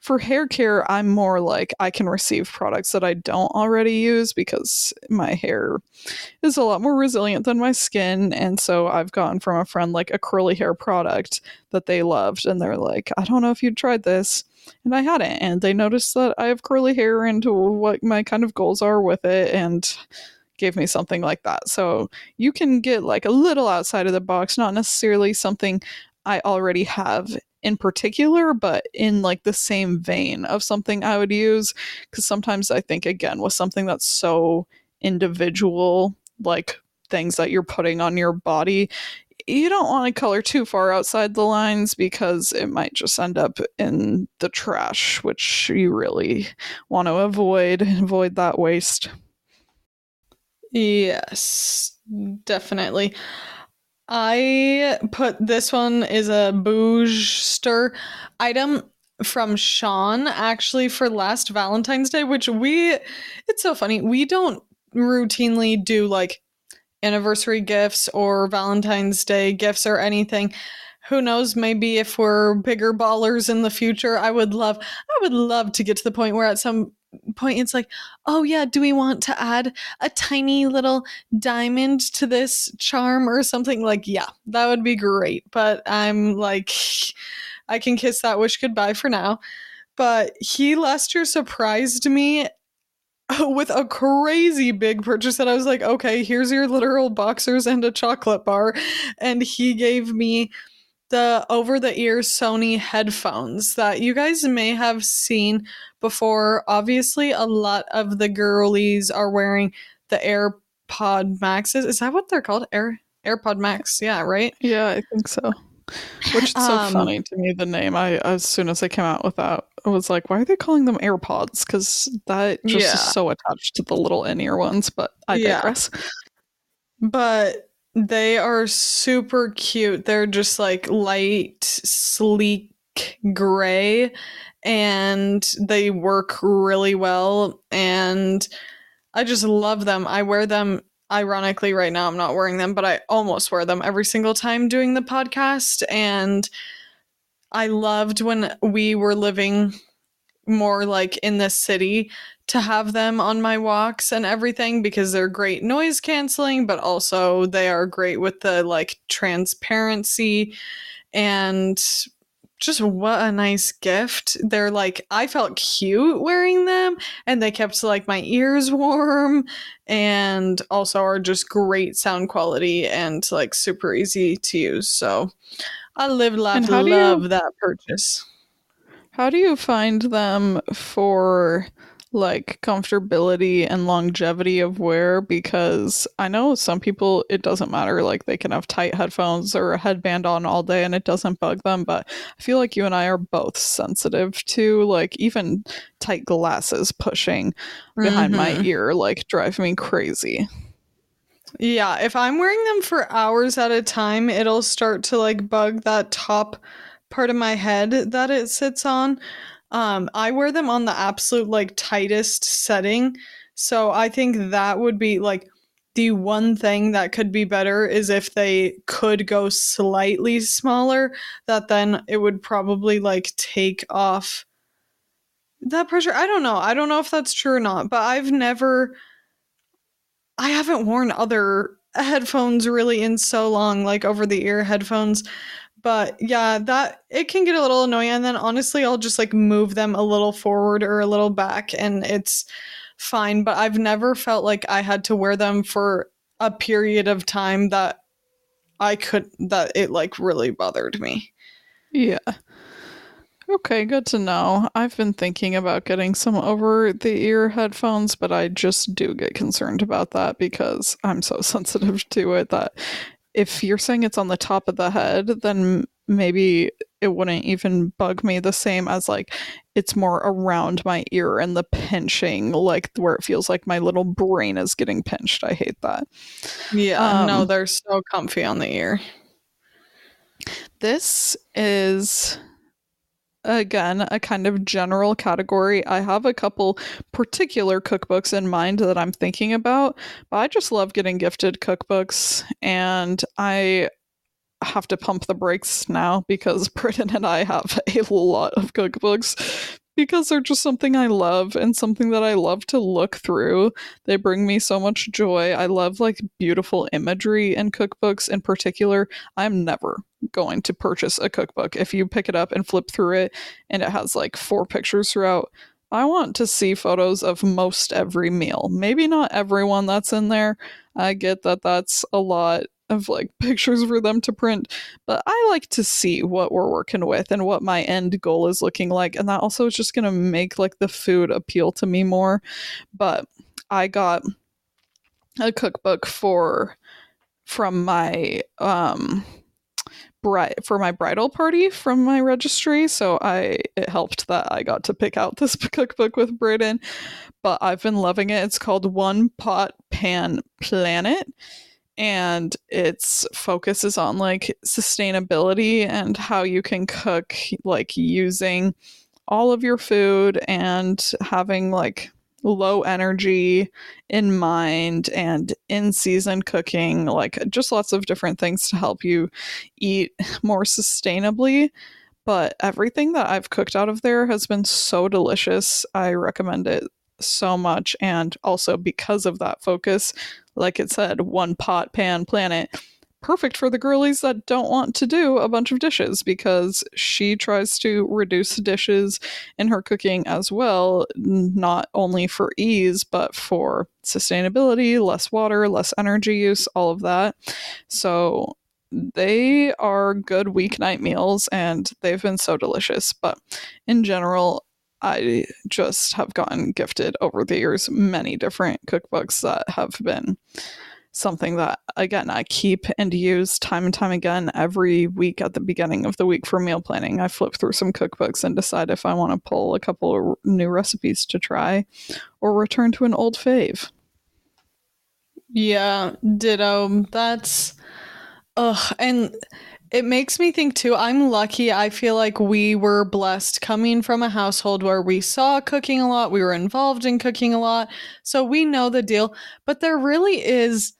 for hair care, I'm more like I can receive products that I don't already use because my hair is a lot more resilient than my skin. And so I've gotten from a friend like a curly hair product that they loved. And they're like, I don't know if you tried this and I hadn't. And they noticed that I have curly hair and what my kind of goals are with it, and gave me something like that. So you can get like a little outside of the box, not necessarily something I already have in particular, but in like the same vein of something I would use. Because sometimes I think, again, with something that's so individual, like things that you're putting on your body, you don't want to color too far outside the lines because it might just end up in the trash, which you really want to avoid. Avoid that waste. Yes, definitely. I put this one is a Booster item from Sean actually for last Valentine's Day, which we it's so funny. We don't routinely do like anniversary gifts or Valentine's Day gifts or anything. Who knows, maybe if we're bigger ballers in the future, I would love I would love to get to the point where at some point it's like, "Oh yeah, do we want to add a tiny little diamond to this charm or something?" Like, yeah, that would be great. But I'm like [laughs] I can kiss that wish goodbye for now. But he last year surprised me [laughs] with a crazy big purchase and I was like, okay, here's your literal boxers and a chocolate bar. And he gave me the over the ear Sony headphones that you guys may have seen before. Obviously, a lot of the girlies are wearing the AirPod Maxes. Is that what they're called? Air AirPod Max. Yeah, right? Yeah, I think so. Which is so um, funny to me, the name. I as soon as they came out with that, I was like, why are they calling them AirPods? Because that just yeah. is so attached to the little in-ear ones, but I digress. But they are super cute. They're just like light, sleek gray, and they work really well. And I just love them. I wear them ironically right now i'm not wearing them but i almost wear them every single time doing the podcast and i loved when we were living more like in the city to have them on my walks and everything because they're great noise canceling but also they are great with the like transparency and just what a nice gift. They're like, I felt cute wearing them, and they kept like my ears warm, and also are just great sound quality and like super easy to use. So I live, laugh, love you, that purchase. How do you find them for like comfortability and longevity of wear because I know some people it doesn't matter like they can have tight headphones or a headband on all day and it doesn't bug them but I feel like you and I are both sensitive to like even tight glasses pushing behind my Mhm. ear like drive me crazy. Yeah, if I'm wearing them for hours at a time, it'll start to like bug that top part of my head that it sits on. Um, I wear them on the absolute like tightest setting. So I think that would be like the one thing that could be better is if they could go slightly smaller, that then it would probably like take off that pressure. I don't know. I don't know if that's true or not, but I've never I haven't worn other headphones really in so long, like over the ear headphones. But yeah, that it can get a little annoying. And then honestly, I'll just like move them a little forward or a little back and it's fine. But I've never felt like I had to wear them for a period of time that I could, that it like really bothered me. Yeah. Okay, good to know. I've been thinking about getting some over the ear headphones, but I just do get concerned about that because I'm so [laughs] sensitive to it that if you're saying it's on the top of the head, then maybe it wouldn't even bug me the same as like it's more around my ear and the pinching, like where it feels like my little brain is getting pinched. I hate that. Yeah, no, Um, they're so comfy on the ear. This is again a kind of general category. I have a couple particular cookbooks in mind that I'm thinking about, but I just love getting gifted cookbooks and I have to pump the brakes now because [laughs] Britton and I have a lot of cookbooks because they're just something I love and something that I love to look through. They bring me so much joy. I love like beautiful imagery in cookbooks in particular. I'm never going to purchase a cookbook. If you pick it up and flip through it and it has like four pictures throughout, I want to see photos of most every meal. Maybe not everyone that's in there. I get that that's a lot of like [laughs] pictures for them to print, but I like to see what we're working with and what my end goal is looking like. And that also is just going to make like the food appeal to me more. But I got a cookbook for from my um bride for my bridal party from my registry so i it helped that i got to pick out this [laughs] cookbook with Braden but i've been loving it it's called one pot pan planet and its focus is on like sustainability and how you can cook like using all of your food and having like low energy in mind and in season cooking like just lots of different things to help you eat [laughs] more sustainably but everything that I've cooked out of there has been so delicious. I recommend it so much and also because of that focus like it said one pot pan planet perfect for the girlies that don't want to do a bunch of dishes because she tries to reduce dishes in her cooking as well not only for ease but for sustainability less water less energy use all of that. So they are good weeknight meals and they've been so delicious. But in general I just have gotten gifted over the years many different cookbooks that have been something that again I keep and use time and time again every week at the beginning of the week for meal planning. I flip through some cookbooks and decide if I want to pull a couple of new recipes to try or return to an old fave. Yeah, ditto. That's ugh, and it makes me think too. I'm lucky. I feel like we were blessed coming from a household where we saw cooking a lot, we were involved in cooking a lot, so we know the deal. But there really is,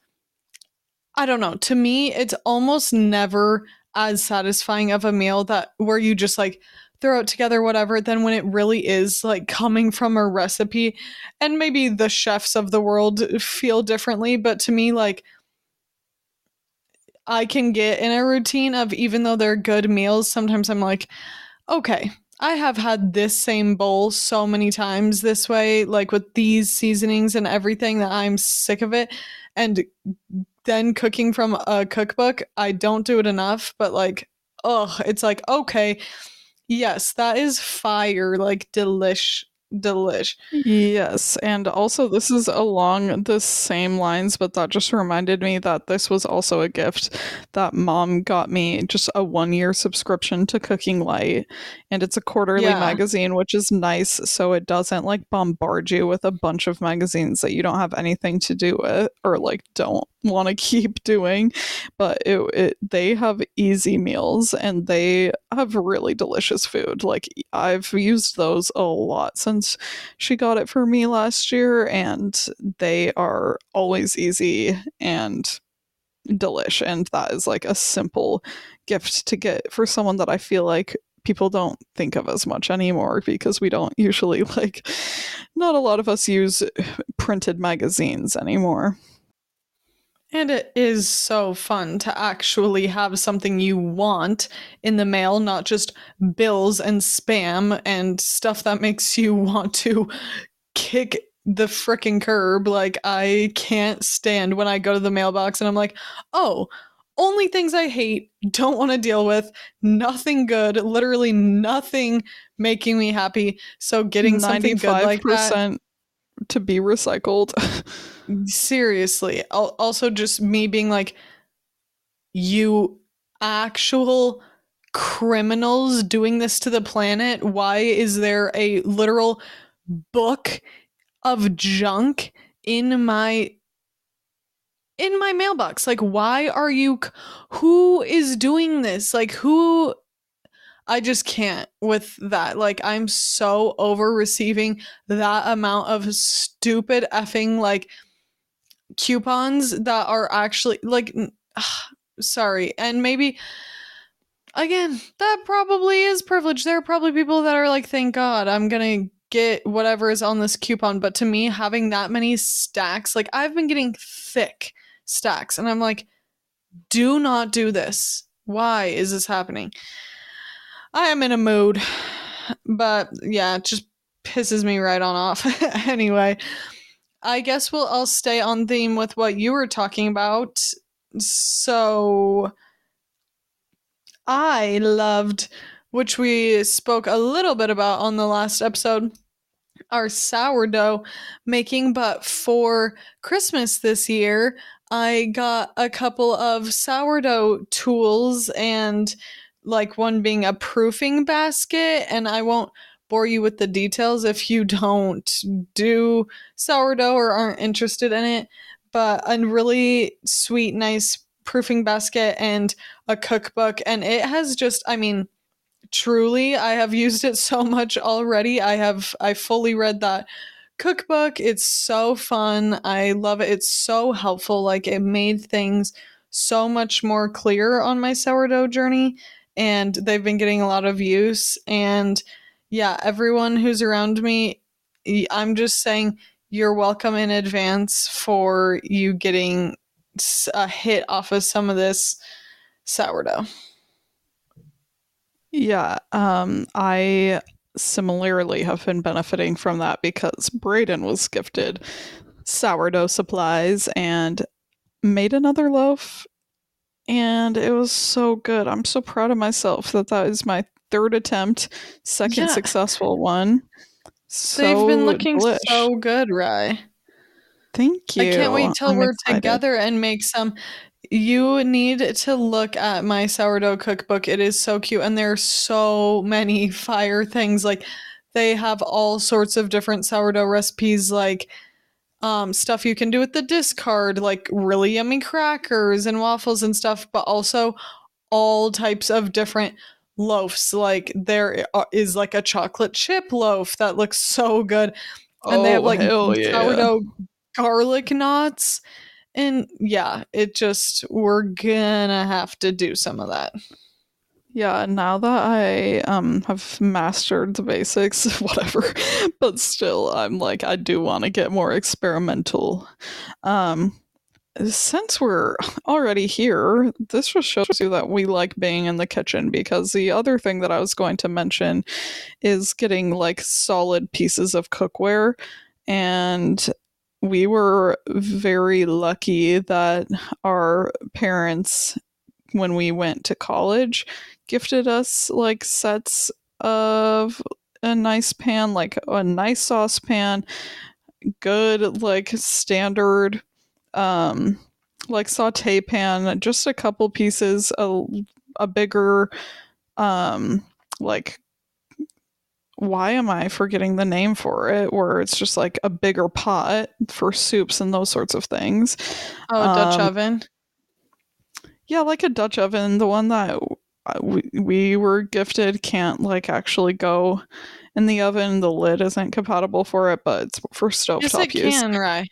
I don't know. To me, it's almost never as satisfying of a meal that where you just like throw it together, whatever. Than when it really is like coming from a recipe, and maybe the chefs of the world feel differently. But to me, like I can get in a routine of even though they're good meals, sometimes I'm like, okay, I have had this same bowl so many times this way, like with these seasonings and everything, that I'm sick of it. And then cooking from a cookbook, I don't do it enough, but like, oh, it's like, okay, yes, that is fire, like delish delish. Yes, and also this is along the same lines, but that just reminded me that this was also a gift that mom got me just a one year subscription to Cooking Light. And it's a quarterly Yeah. magazine, which is nice, so it doesn't like bombard you with a bunch of magazines that you don't have anything to do with or like don't want to [laughs] keep doing. But it, it they have easy meals and they have really delicious food. Like I've used those a lot since she got it for me last year, and they are always easy and delish. And that is like a simple gift to get for someone that I feel like people don't think of as much anymore because we don't usually [laughs] like not a lot of us use printed magazines anymore. And it is so fun to actually have something you want in the mail, not just bills and spam and stuff that makes you [laughs] want to kick the frickin' curb. Like, I can't stand when I go to the mailbox and I'm like, oh, only things I hate, don't want to deal with, nothing good, literally nothing making me happy. So, getting something good like that to be recycled. [laughs] seriously. Also just me being like you actual criminals doing this to the planet? Why is there a literal book of junk in my in my mailbox? Like why are you who is doing this? Like who I just can't with that. Like, I'm so over receiving that amount of stupid effing, like, coupons that are actually, like, n- ah, sorry. And maybe, again, that probably is privilege. There are probably people that are like, thank God I'm gonna get whatever is on this coupon. But to me, having that many stacks, like, I've been getting thick stacks, and I'm like, do not do this. Why is this happening? I am in a mood, but yeah, it just pisses me right on off. [laughs] anyway, I guess we'll all stay on theme with what you were talking about. So, I loved, which we spoke a little bit about on the last episode, our sourdough making. But for Christmas this year, I got a couple of sourdough tools and like one being a proofing basket and I won't bore you with the details if you [laughs] don't do sourdough or aren't interested in it, but a really sweet nice proofing basket and a cookbook and it has just I mean truly I have [laughs] used it so much already. I have I fully read that cookbook. It's so fun. I love it. It's so helpful. Like it made things so much more clear on my sourdough journey and they've been getting a lot of use and yeah, everyone who's around me I'm just saying you're welcome in advance for you getting a hit off of some of this sourdough. Yeah, um, I similarly have been benefiting from that because Brayden was gifted sourdough supplies and made another loaf, and it was so good. I'm so proud of myself that that is my third attempt, second Yeah. successful one. So They've been looking delish. so good, Rye. Thank you. I can't wait till I'm we're excited. together and make some. You need to look at my sourdough cookbook. It is so cute, and there are so many [laughs] fire things. Like they have all sorts of different sourdough recipes, like um, stuff you can do with the discard, like really yummy crackers and waffles and stuff, but also all types of different loaves. Like there is like a chocolate chip loaf that looks [laughs] so good and they have Oh, like yeah. sourdough garlic knots and yeah it just we're gonna have to do some of that Yeah, now that I um have mastered the basics, [laughs] whatever, but still I'm like I do want to get more experimental. Um since we're already here, this just shows you that we like being in the kitchen because the other thing that I was going to mention is getting like solid pieces of cookware and we were very lucky that our parents when we went to college gifted us like sets of a nice pan, like a nice saucepan, good like standard um like saute pan, just a couple pieces, a, a bigger um like why am I forgetting the name for it? Where it's just like a bigger pot for soups and those sorts of things. Oh, Dutch Um, oven. Yeah, like a Dutch oven. The one that we, we were gifted can't like actually go in the oven. The lid isn't compatible for it, but it's for Yes, stovetop it use. can, Rye.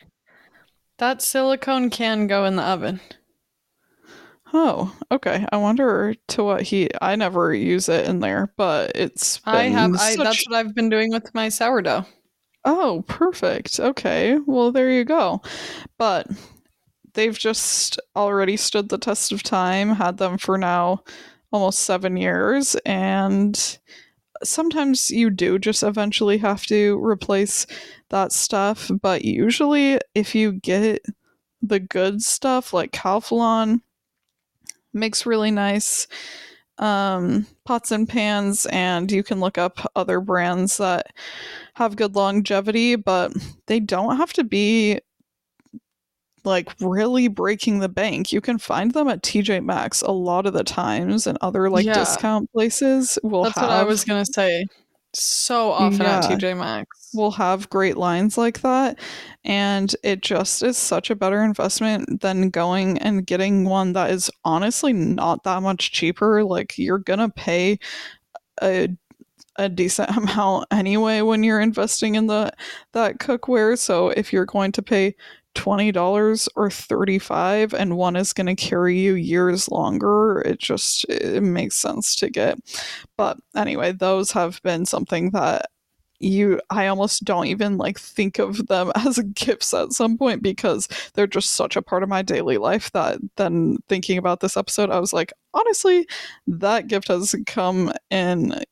That silicone can go in the oven. Oh, okay. I wonder to what heat. I never use it in there, but it's I have. I, that's what I've been doing with my sourdough. Oh, perfect. Okay. Well, there you go. But they've just already stood the test of time, had them for now almost seven years, and sometimes you do just eventually have to replace that stuff. But usually, if you get the good stuff like Calphalon, makes really nice um, pots and pans, and you can look up other brands that have good longevity, but they don't have to be like really breaking the bank. You can find them at TJ Maxx a lot of the times, and other like Yeah. discount places will That's have what I was gonna say. So often at TJ Maxx. will have great lines like that and it just is such a better investment than going and getting one that is honestly not that much cheaper like you're gonna pay a a decent [laughs] amount anyway when you're investing in the that cookware so if you're going to pay $20 or 35 and one is going to carry you years longer it just it makes sense to get. But anyway those have been something that you I almost don't even like think of them [laughs] as gifts at some point because they're just such a part of my daily life that then thinking about this episode I was like honestly that gift has come in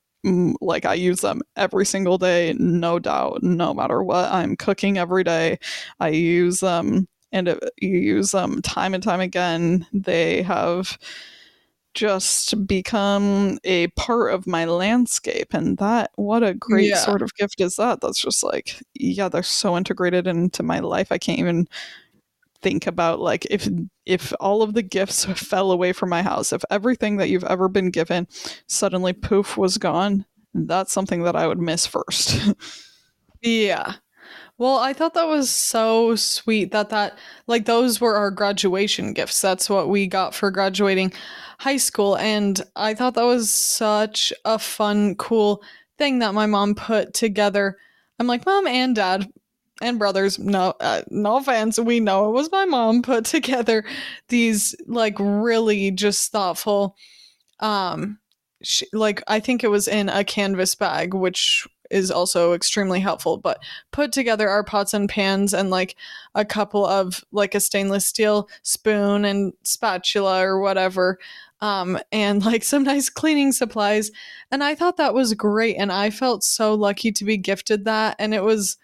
like I use them every single day no doubt no matter what I'm cooking every day. I use them and it, you use them time and time again. They have just become a part of my landscape and that what a great Yeah. sort of gift is that? That's just like yeah they're so integrated into my life. I can't even think about like if if all of the gifts [laughs] fell away from my house if everything that you've ever been given suddenly poof was gone that's something that i would miss first [laughs] Yeah. Well, I thought that was so sweet that that like those were our graduation gifts. That's what we got for graduating high school and I thought that was such a fun cool thing that my mom put together. I'm like, "Mom and dad and brothers, no uh, no offense, we know it was my mom put [laughs] together these like really just thoughtful um sh- like I think it was in a canvas bag which is also extremely helpful but put together our pots and pans and like a couple of like a stainless steel spoon and spatula or whatever um and like some nice cleaning supplies and i thought that was great and i felt so lucky to be gifted that and it was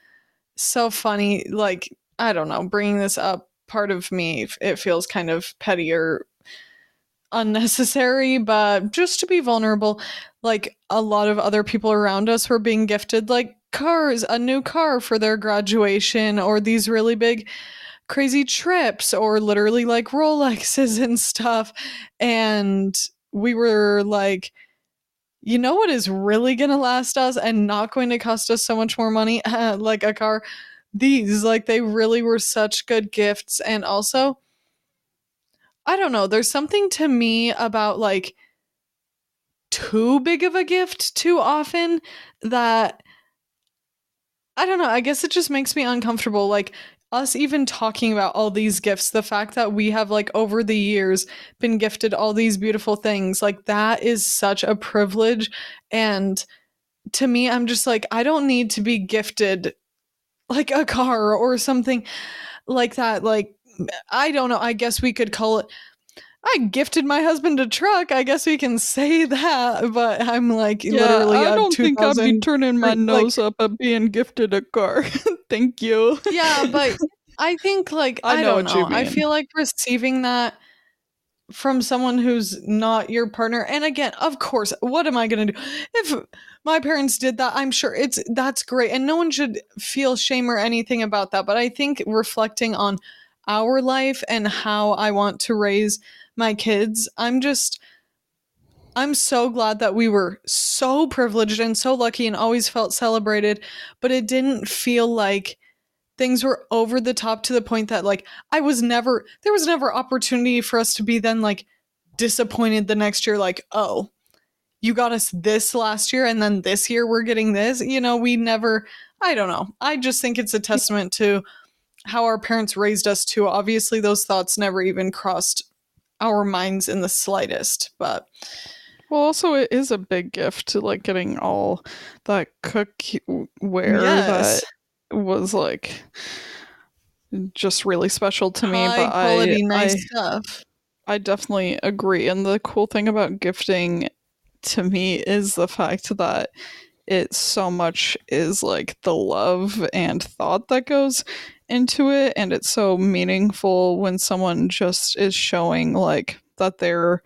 so funny like i don't know bringing this up part of me it feels kind of petty or unnecessary but just to be vulnerable like a lot of other people around us were being gifted like cars, a new car for their graduation, or these really big crazy trips, or literally like Rolexes and stuff. And we were like, you know what is really going to last us and not going to cost us so much more money? [laughs] like a car. These, like, they really were such good gifts. And also, I don't know, there's something to me about like, too big of a gift too often that I don't know, I guess it just makes me uncomfortable like us even talking about all these gifts, the fact that we have like over the years been gifted all these beautiful things, like that is such a privilege. And to me I'm just like I don't need to be gifted like a car or something like that like I don't know, I guess we could call it I gifted my husband a truck. I guess we can say that, but I'm like literally. I don't think I'd be turning my like- nose up at being gifted a car. [laughs] Thank you. yeah, but I think like [laughs] I I, know don't what you know. I feel like receiving that from someone who's not your partner. And again, of course, what am I going to do? If my parents did that, I'm sure it's that's great. And no one should feel shame or anything about that. But I think reflecting on our life and how I want to raise my kids, I'm just I'm so glad that we were so privileged and so lucky and always felt celebrated, but it didn't feel like things were over the top to the point that like I was never there was never opportunity for us to be then like disappointed the next year like, "Oh, you got us this last year and then this year we're getting this." You know, we never I don't know. I just think it's a testament to how our parents raised us to. Obviously those thoughts never even crossed our minds in the slightest, but well, also it is a big gift to like getting all that cookware yes. that was like just really special to me. High but quality, I, nice I, stuff. I definitely agree. And the cool thing about gifting to me is the fact that it so much is like the love and thought that goes into it and it's so meaningful when someone just is showing like that they're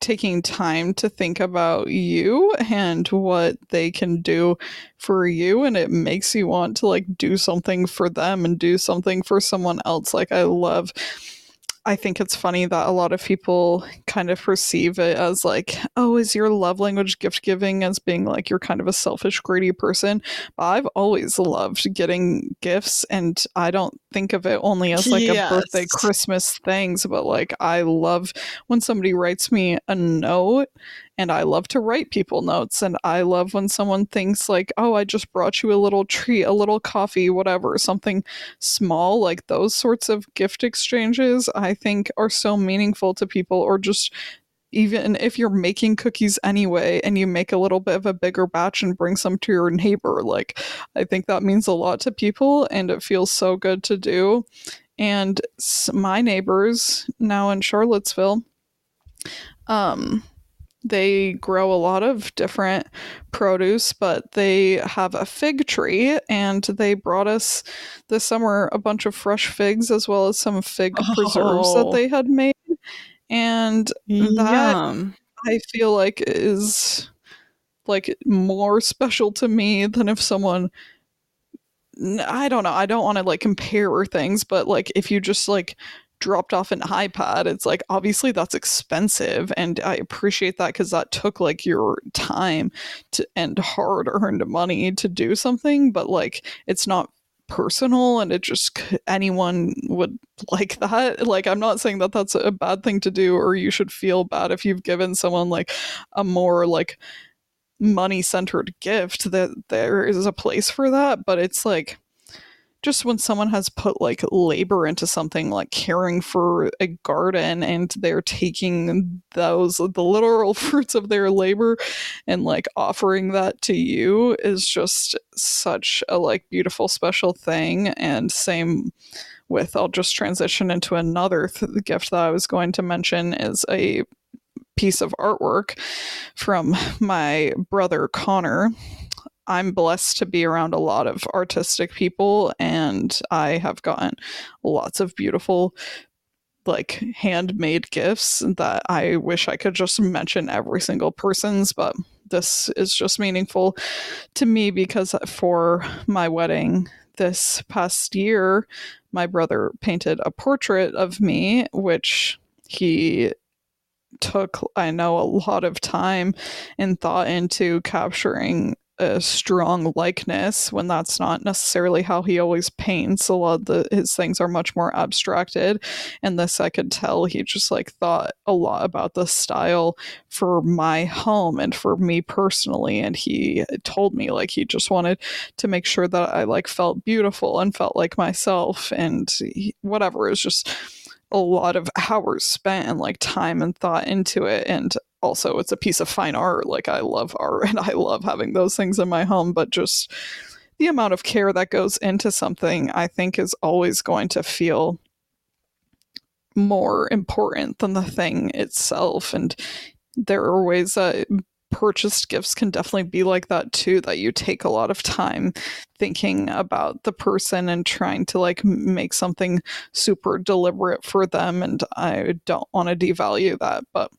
taking time to think about you and what they can do for you and it makes you want to like do something for them and do something for someone else. Like i love I think it's funny that a lot of people kind of perceive it as like, oh, is your love language gift giving as being like you're kind of a selfish, greedy person? But I've always loved getting gifts, and I don't think of it only as like yes. a birthday, Christmas things, but like I love when somebody writes me a note and I love to write people notes and I love when someone thinks like, "Oh, I just brought you a little treat, a little coffee, whatever, something small like those sorts of gift exchanges I think are so meaningful to people or just even if you're making cookies anyway and you make a little bit of a bigger batch and bring some to your neighbor like i think that means a lot to people and it feels so good to do. And my neighbors now in charlottesville um they grow a lot of different produce, but they have a fig tree, and they brought us this summer a bunch of fresh figs as well as some fig oh. preserves that oh. they had made. And that Yum. I feel like is like more special to me than if someone I don't know. I don't want to like compare things, but like if you just like dropped off an iPad, it's like obviously that's expensive and I appreciate that cuz that took like your time to and hard earned money to do something, but like it's not personal and it just anyone would [laughs] like that. Like i'm not saying that that's a bad thing to do or you should feel bad if you've given someone like a more like money centered gift that there is a place for that but it's like just when someone has put like labor into something like caring for a garden and they're taking those the literal [laughs] fruits of their labor and like offering that to you is just such a like beautiful special thing. And same with I'll just transition into another th- gift that I was going to mention is a piece of artwork from my brother Connor I'm blessed to be around a lot of artistic people, and I have gotten lots of beautiful, like handmade gifts that I wish I could just mention every single person's, but this is just meaningful to me because for my wedding this past year, my brother painted a portrait of me, which he took, I know, a lot of time and thought into capturing a strong likeness when that's not necessarily how he always paints. A lot of the, his things are much more abstracted. And this I could tell he just like thought a lot about the style for my home and for me personally. And he told me like he just wanted to make sure that I like felt beautiful and felt like myself and he, whatever. It was just a lot of hours spent and like time and thought into it and also it's a piece of fine art. Like i love art and i love having those things in my home but just the amount of care that goes into something i think is always going to feel more important than the thing itself. And there are ways that purchased gifts can definitely be like that too that you take a lot of time thinking about the person and trying to like make something super deliberate for them. And I don't want to devalue that but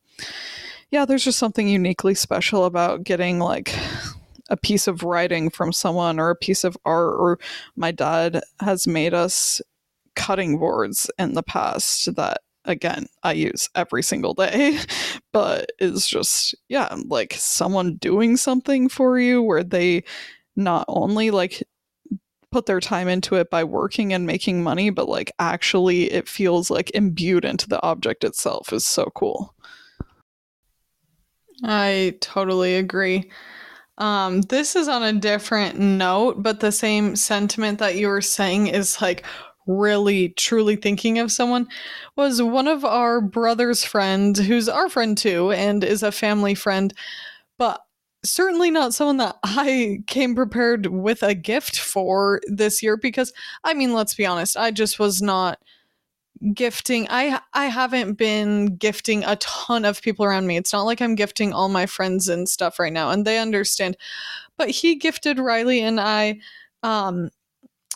yeah there's just something uniquely special about getting like a piece of writing from someone or a piece of art or my dad has made us cutting boards in the past that again I use every single day, [laughs] but it's just yeah, like someone doing something for you where they not only like put their time into it by working and making money, but like actually it feels like imbued into the object itself is so cool. I totally agree. Um, this is on a different note, but the same sentiment that you were saying is like really truly thinking of someone was one of our brother's friend who's our friend too and is a family friend but certainly not someone that I came prepared with a gift for this year because I mean let's be honest I just was not gifting I I haven't been gifting a ton of people around me. It's not like I'm gifting all my friends and stuff right now and they understand. But he gifted Riley and I um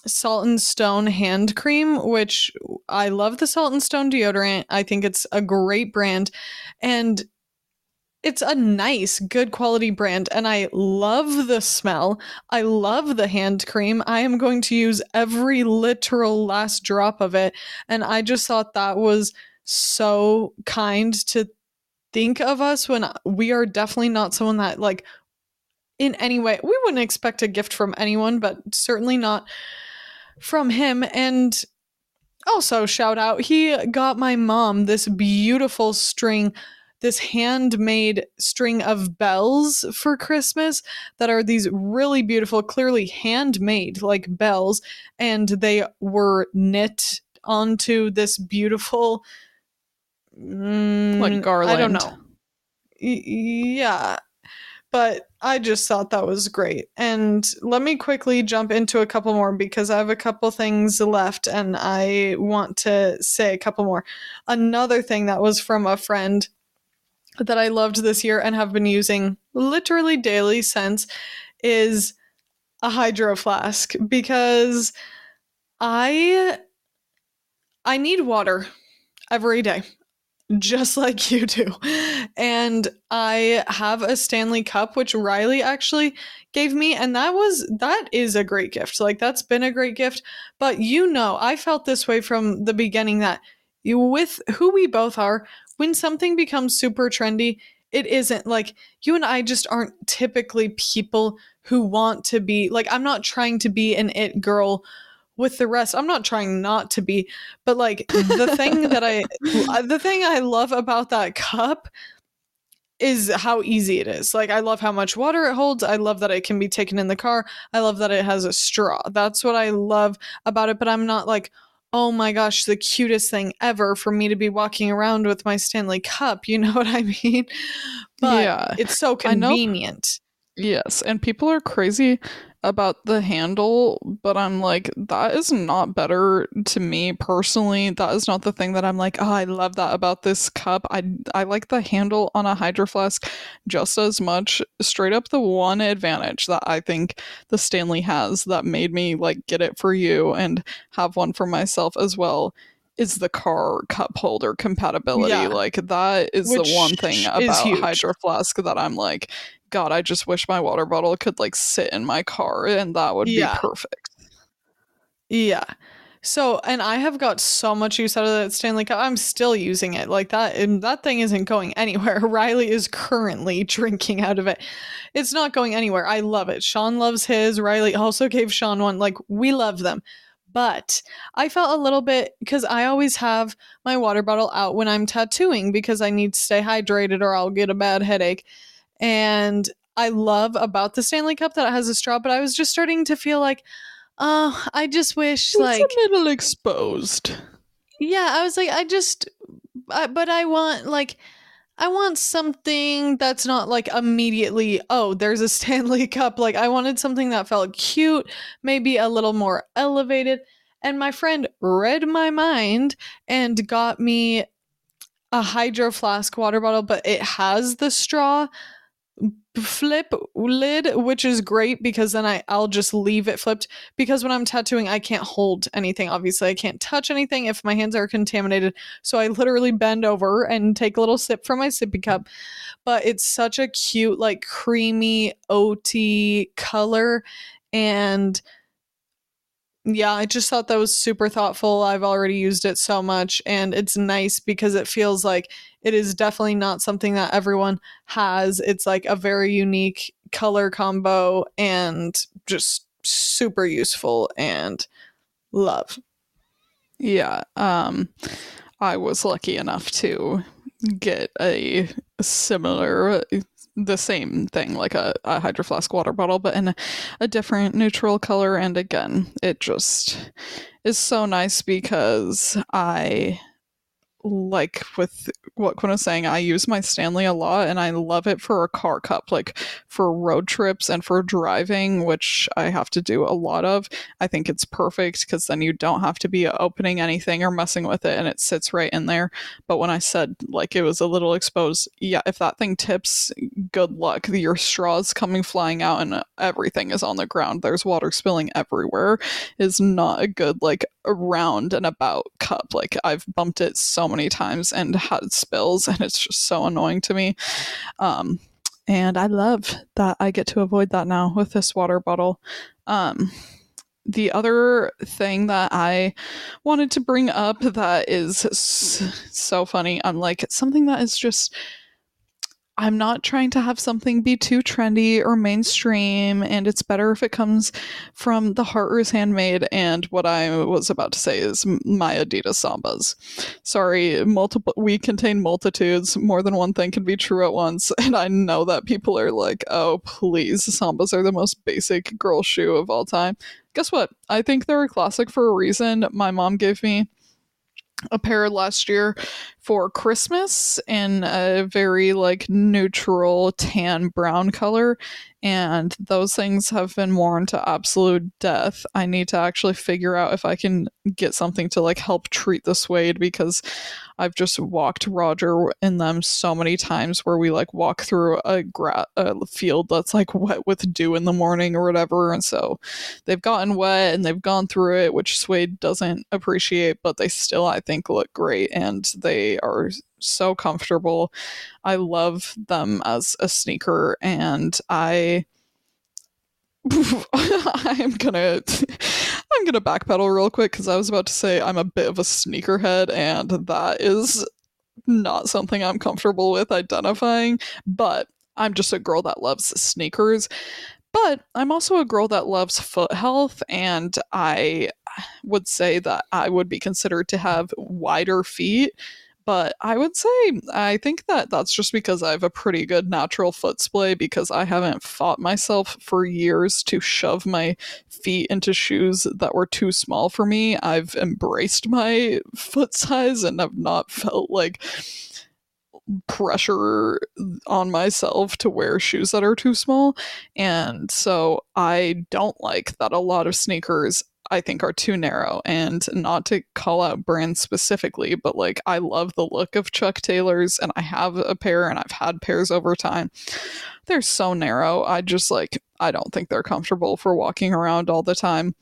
Salt and Stone hand cream, which I love the Salt and Stone deodorant. I think it's a great brand. And it's a nice, good quality brand, and I love the smell. I love the hand cream. I am going to use every literal last drop of it, and I just thought that was so kind to think of us when uh, we are definitely not someone that, like, in any way, we wouldn't expect a gift from anyone, but certainly not from him. And also, shout out, he got my mom this beautiful string, this handmade string of bells for Christmas that are these really beautiful, clearly handmade, like bells. And they were knit onto this beautiful. Mm, like garland. I don't know. Y- yeah but I just thought that was great. And let me quickly jump into a couple more because I have a couple things left and I want to say a couple more. Another thing that was from a friend that I loved this year and have been using literally daily since is a hydro flask because I I need water every day just [laughs] like you do. And I have a Stanley Cup, which Riley actually gave me. And that was, that is a great gift. Like, that's been a great gift. But you know, I felt this way from the beginning that you, with who we both are, when something becomes super trendy, it isn't like you and I just aren't typically people who want to be like, I'm not trying to be an it girl with the rest i'm not trying not to be but like the thing [laughs] that i uh, the thing i love about that cup is how easy it is like i love how much water it holds i love that it can be taken in the car i love that it has a straw that's what i love about it but i'm not like oh my gosh the cutest thing ever for me to be walking around with my stanley cup [laughs] you know what i mean? But yeah. it's so convenient. Yes and people are crazy about the handle, but I'm like, that is not better to me personally. That is not the thing that I'm like, oh, I love that about this cup. I I like the handle on a hydro flask just as much. Straight up the one advantage that I think the Stanley has that made me like get it for you and have one for myself as well is the car cup holder compatibility. Yeah. Like that is Which the one thing about Hydro Flask that I'm like, God, I just wish my water bottle could like sit in my car and that would yeah. be perfect. Yeah. So, and I have got so much use out of that Stanley Cup. I'm still using it like that. And that thing isn't going [laughs] anywhere. Riley is currently [laughs] drinking out of it. It's not going anywhere. I love it. Sean loves his. Riley also gave Sean one. Like, we love them. But I felt a little bit because I always have my water bottle out when I'm tattooing because I need to stay hydrated or I'll get a bad headache. And I love about the Stanley Cup that it has a straw, but I was just starting to feel like, oh, I just wish it's like a little exposed. Yeah, I was like, I just, I, but I want like, I want something that's not like immediately, oh, there's a [laughs] Stanley Cup. Like, I wanted something that felt cute, maybe a little more elevated. And my friend read my mind and got me a hydro flask water bottle, but it has the straw flip lid, which is great because then I, I'll just leave it flipped. Because when I'm tattooing, I can't hold anything. Obviously, I can't touch anything if my hands are contaminated. So I literally bend over and take a little sip from my sippy cup. But it's such a cute, like creamy, oaty color. And yeah, I just thought that was super thoughtful. I've already used it so much, and it's nice because it feels like it is definitely not something that everyone has. It's like a very unique color combo and just super useful and love. Yeah, um I was lucky enough to get a similar the same thing, like a, a hydro flask water bottle, but in a, a different neutral color. And again, it just is so nice because I like with what Quinn was saying, I use my Stanley a lot and I love it for a car cup, like for road trips and for driving, which I have to do a lot of. I think it's perfect because then you don't have to be opening anything or messing with it and it sits right in there. But when I said like it was a little exposed, yeah, if that thing tips, good luck. Your straw's coming flying out and everything is on the ground. There's water spilling everywhere. Is not a good like around and about cup. Like I've bumped it so many times and had spills, and it's just so annoying to me. Um, and I love that I get to avoid that now with this water bottle. Um, the other thing that I wanted to bring up that is so funny, I'm like something that is just I'm not trying to have something be too trendy or mainstream, and it's better if it comes from the Heart is Handmade. And what I was about to say is my Adidas Sambas. Sorry, multiple. We contain multitudes. More than one thing can be true at once, [laughs] and I know that people are like, "Oh, please, Sambas are the most basic girl shoe of all time." Guess what? I think they're a classic for a reason. My mom gave me a pair last year for Christmas in a very like neutral tan brown color and those things have been worn to absolute death. I need to actually figure out if I can get something to like help treat the suede because I've just walked Roger in them so many times where we like walk through a, gra- a field that's like wet with dew in the morning or whatever. And so they've gotten wet and they've gone through it, which suede doesn't appreciate, but they still, I think, look great and they are so comfortable. I love them as a sneaker and I [laughs] I'm gonna [laughs] I'm gonna backpedal real quick because I was about to say I'm a bit of a sneakerhead and that is not something I'm comfortable with identifying, but I'm just a girl that loves sneakers. But I'm also a girl that loves foot health, and I would say that I would be considered to have wider feet but I would say I think that that's just because I have a pretty good natural foot splay because I haven't fought myself for years to shove my feet into shoes that were too small for me. I've embraced my [laughs] foot size and have not felt like pressure on myself to wear shoes that are too small. And so I don't like that a lot of sneakers I think are too narrow. And not to call out brands specifically, but like I love the look of Chuck Taylors and I have a pair and I've had pairs over time. They're so narrow. I just like I don't think they're comfortable for walking around all the time.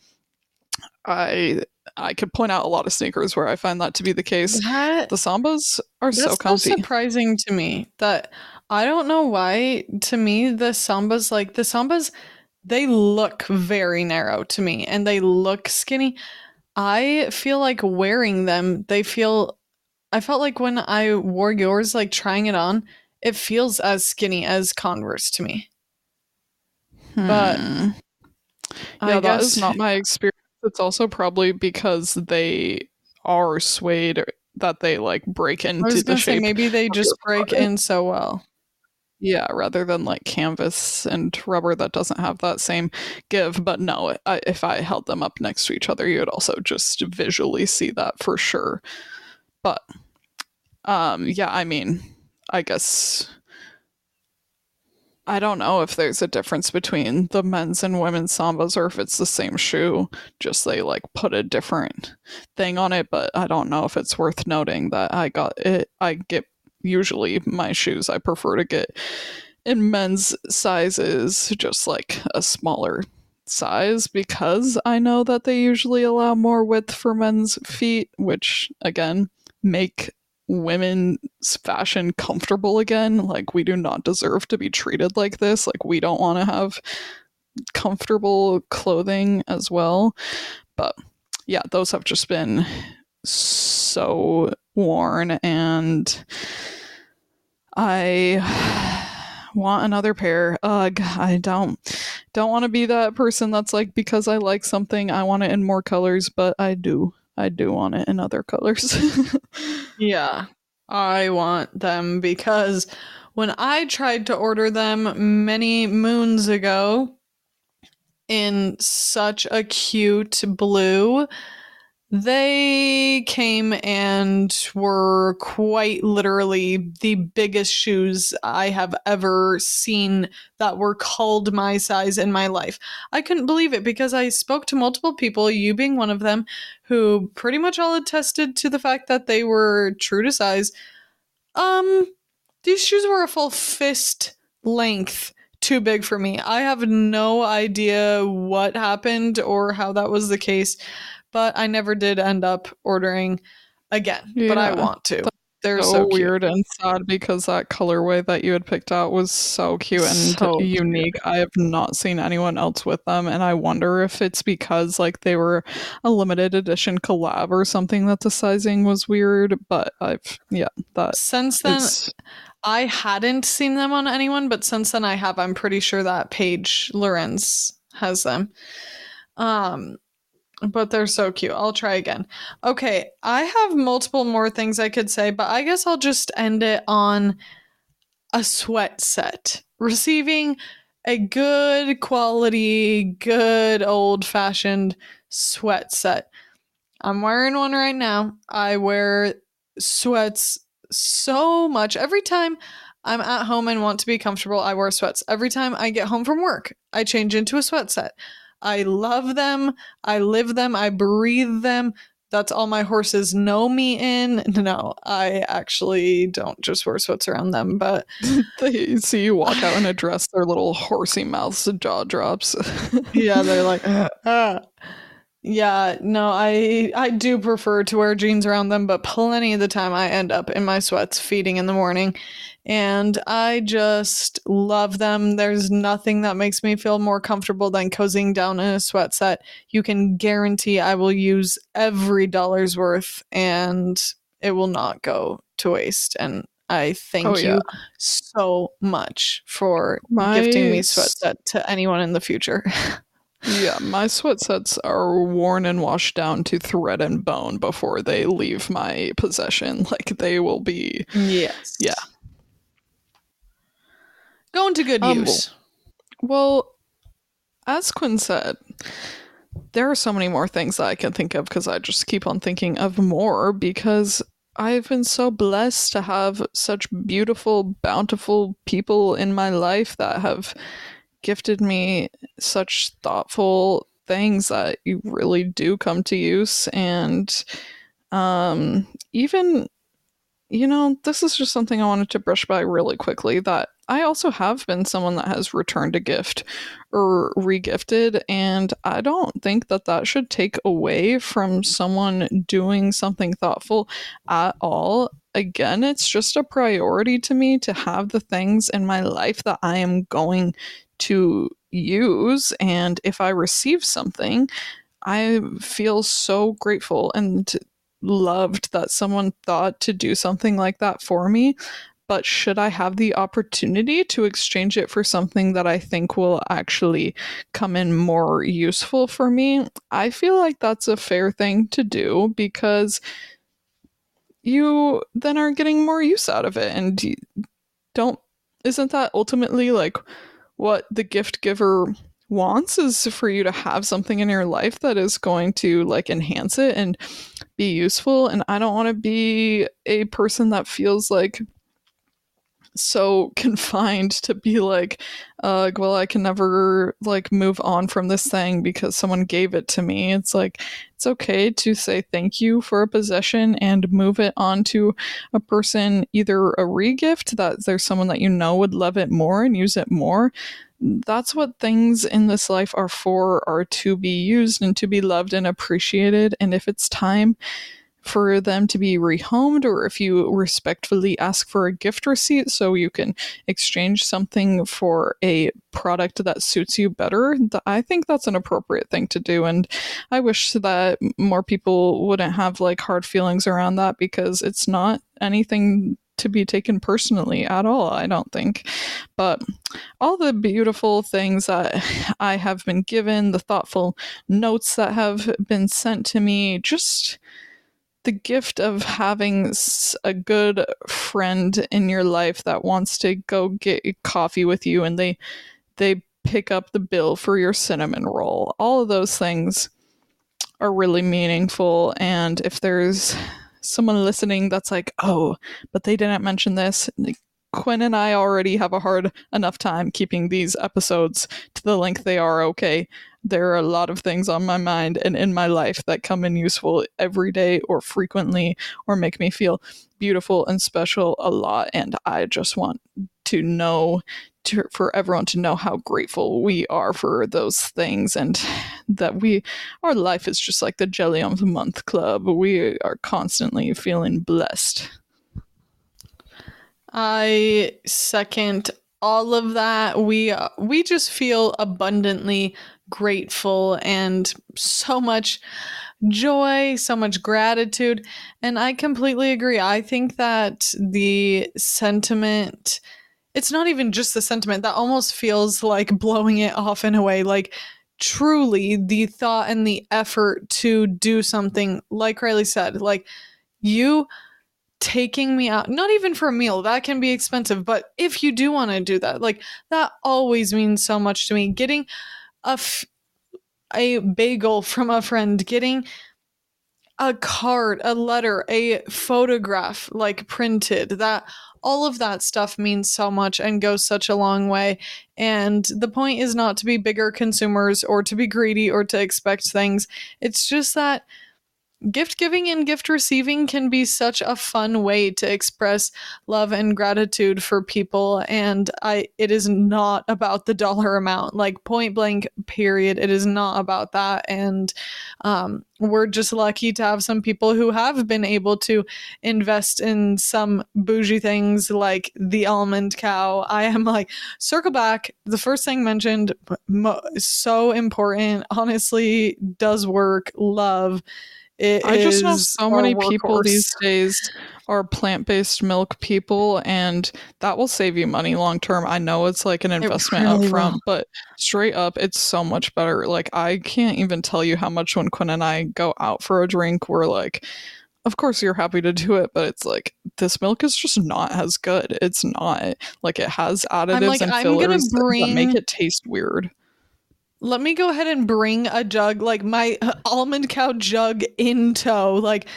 I I could point out a lot of sneakers where I find that to be the case. That, the Sambas are so comfy. So surprising to me that I don't know why. To me, the Sambas like the Sambas they look very narrow to me and they look skinny. I feel like wearing them, they feel I felt like when I wore yours like trying it on, it feels as skinny as Converse to me. Hmm. But yeah, I that is not my experience. It's also probably because they are suede that they like break into the shape. Say, maybe they just break in so well. Yeah, rather than like canvas and rubber that doesn't have that same give. But no, I, if I held them up next to each other, you would also just visually see that for sure. But um, yeah, I mean, I guess I don't know if there's a difference between the men's and women's sambas or if it's the same shoe. Just they like put a different thing on it, but I don't know if it's worth noting that I got it. I get usually my shoes I prefer to get in men's sizes, just like a smaller size because I know that they usually allow more width for men's feet, which again make women's fashion comfortable again. Like we do not deserve to be treated like this. Like we don't want to have comfortable clothing as well. But yeah, those have just been so worn and I want another pair. Ugh, I don't don't want to be that person that's like because I like something I want it in more colors, but I do. I do want it in other colors. [laughs] yeah. I want them because when I tried to order them many moons ago in such a cute blue, they came and were quite literally the biggest shoes I have ever seen that were called my size in my life. I couldn't believe it because I spoke to multiple people, you being one of them, who pretty much all attested to the fact that they were true to size. Um, these shoes were a full fist length too big for me. I have no idea what happened or how that was the case but I never did end up ordering again. Yeah. But I want to. They're so, so weird and sad because that colorway that you had picked out was so cute and so unique. Cute. I have not seen anyone else with them, and I wonder if it's because like they were a limited edition collab or something that the sizing was weird. But I've yeah that since then. I hadn't seen them on anyone, but since then I have. I'm pretty sure that Paige Lorenze has them. Um, but they're so cute. I'll try again. Okay, I have multiple more things I could say, but I guess I'll just end it on a sweat set. Receiving a good quality, good old fashioned sweat set. I'm wearing one right now. I wear sweats so much. Every time I'm at home and want to be comfortable, I wear sweats. Every time I get home from work, I change into a sweat set. I love them. I live them. I breathe them. That's all my horses know me in. [laughs] No, I actually don't just wear sweats around them, but [laughs] they see you walk out in a dress, their little horsey mouths jaw drops. yeah, they're like, [laughs] ah. Yeah, no, I I do prefer to wear jeans around them, but plenty of the time I end up in my sweats feeding in the morning and I just love them. There's nothing that makes me feel more comfortable than cozying down in a sweat set. You can guarantee I will use every dollar's worth and it will not go to waste. And I thank oh, yeah. you so much for my gifting me sweat set to anyone in the future. [laughs] yeah, my sweat sets are worn and washed down to thread and bone before they leave my possession. [laughs] Like they will be Yes. Yeah. Going to good um, use. Well, as Quinn said, there are so many more things that I can think of because I just keep on thinking of more because I've been so blessed to have such beautiful, bountiful people in my life that have gifted me such thoughtful things that you really do come to use and um even you know this is just something i wanted to brush by really quickly that I also have been someone that has returned a gift or regifted, and I don't think that that should take away from someone doing something thoughtful at all. Again, it's just a priority to me to have the things in my life that I am going to use, and if I receive something, I feel so grateful and loved that someone thought to do something like that for me but should I have the opportunity to exchange it for something that I think will actually come in more useful for me, I feel like that's a fair thing to do because you then are getting more use out of it and don't isn't that ultimately like what the gift giver wants is for you to have something in your life that is going to like enhance it and be useful and I don't want to be a person that feels like so [laughs] confined to be like, uh, well, I can never like move on from this thing because someone gave it to me. It's like it's okay to say thank you for a possession and move it on to a person, either a regift that there's someone that you know would love it more and use it more. That's what things in this life are for, are to be used and to be loved and appreciated. And if it's time for them to be rehomed or if you respectfully ask for a gift receipt so you can exchange something for a product that suits you better i think that's an appropriate thing to do and i wish that more people wouldn't have like hard feelings around that because it's not anything to be taken personally at all, I don't think. But all the beautiful things that I have been given, the thoughtful notes that have been sent to me, just the gift of having a good friend in your life that wants to go get coffee with you and they they pick up the bill for your cinnamon roll. All of those things are really meaningful and if there's someone listening that's like, "Oh, but they didn't mention this." Quinn and I already have a hard enough time keeping these episodes to the length they are okay there are a lot of things on my mind and in my life that come in useful every day or frequently or make me feel beautiful and special a lot. And I just want to know to, for everyone to know how grateful we are for those things and that we our life is just like the jelly of the month club we are constantly feeling blessed i second all of that we we just feel abundantly grateful and so much joy, so much gratitude. And I completely agree. I think that the sentiment, it's not even just the sentiment, that almost feels like blowing it off in a way. Like, truly, the thought and the effort to do something, like Riley said, like, you taking me out not even for a meal that can be expensive but if you do want to do that like that always means so much to me getting a, f- a bagel from a friend, getting a card, a letter, a photograph like printed, that all of that stuff means so much and goes such a long way. And the point is not to be bigger consumers or to be greedy or to expect things. It's just that gift giving and gift receiving can be such a fun way to express love and gratitude for people and i it is not about the dollar amount like point blank period it is not about that and um, we're just lucky to have some people who have been able to invest in some bougie things like the almond cow. I am like circle back the first thing mentioned so important honestly does work love it I just know so many people these days are plant based milk people, and that will save you money long term. I know it's like an investment really up front, but straight up, it's so much better. Like, I can't even tell you how much when Quinn and I go out for a drink, we're like, of course you're happy to do it, but it's like this milk is just not as good. It's not like it has additives like, and fillers bring... that make it taste weird. Let me go ahead and bring a jug, like my almond cow jug in tow. Like,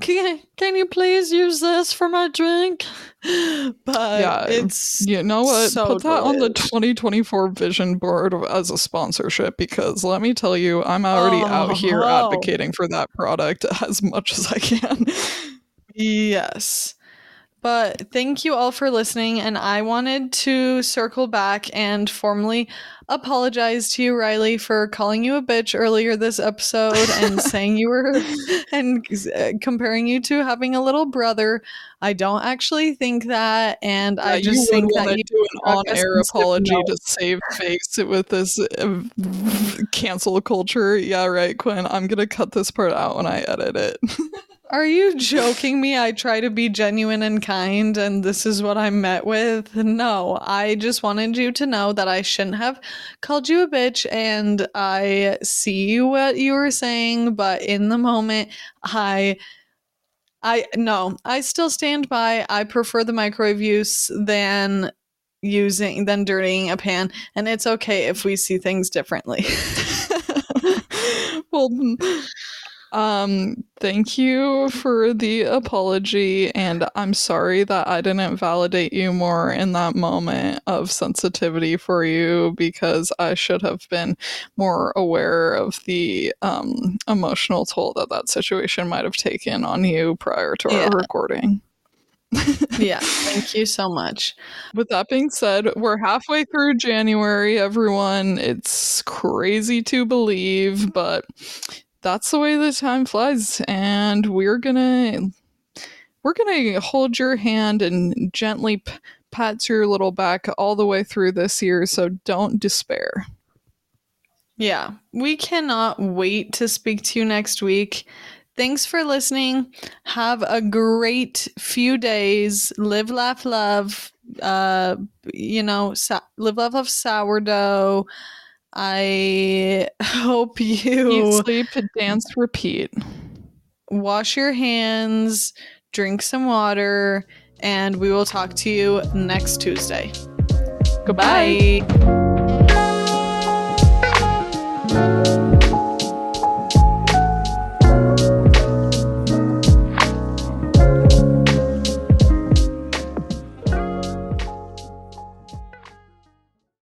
can, can you please use this for my drink? [gasps] But yeah, it's you know what? So Put that on the 2024 vision board as a sponsorship because let me tell you, I'm already oh, out here advocating for that product [laughs] as much as I can. Yes. But thank you all for listening. And I wanted to circle back and formally apologize to you, Riley, for calling you a bitch earlier this episode [laughs] and saying you were and uh, comparing you to having a little brother. I don't actually think that. And yeah, I just think that you do an on air apology to save face with this uh, cancel culture. Yeah, right, Quinn. I'm going to cut this part out when I edit it. [laughs] Are you joking me? I try to be genuine and kind, and this is what I'm met with? No, I just wanted you to know that I shouldn't have called you a bitch, and I see what you were saying, but in the moment, I. I no, I still stand by. I prefer the microwave use than using than dirtying a pan, and it's okay if we see things differently. [laughs] well, Um, thank you for the apology, and I'm sorry that I didn't validate you more in that moment of sensitivity for you because I should have been more aware of the um, emotional toll that that situation might have taken on you prior to Yeah. our recording. [laughs] yeah, thank you so much. With that being said, we're halfway through January, everyone. It's crazy to believe, but that's the way the time flies and we're gonna we're gonna hold your hand and gently p- pat your little back all the way through this year so don't despair Yeah, we cannot wait to speak to you next week. Thanks for listening. Have a great few days. Live, laugh, love. Uh, you know, sa- live, laugh, love sourdough. I [laughs] hope you Eat, sleep, dance, repeat. Wash your hands, drink some water, and we will talk to you next Tuesday. Goodbye. Bye.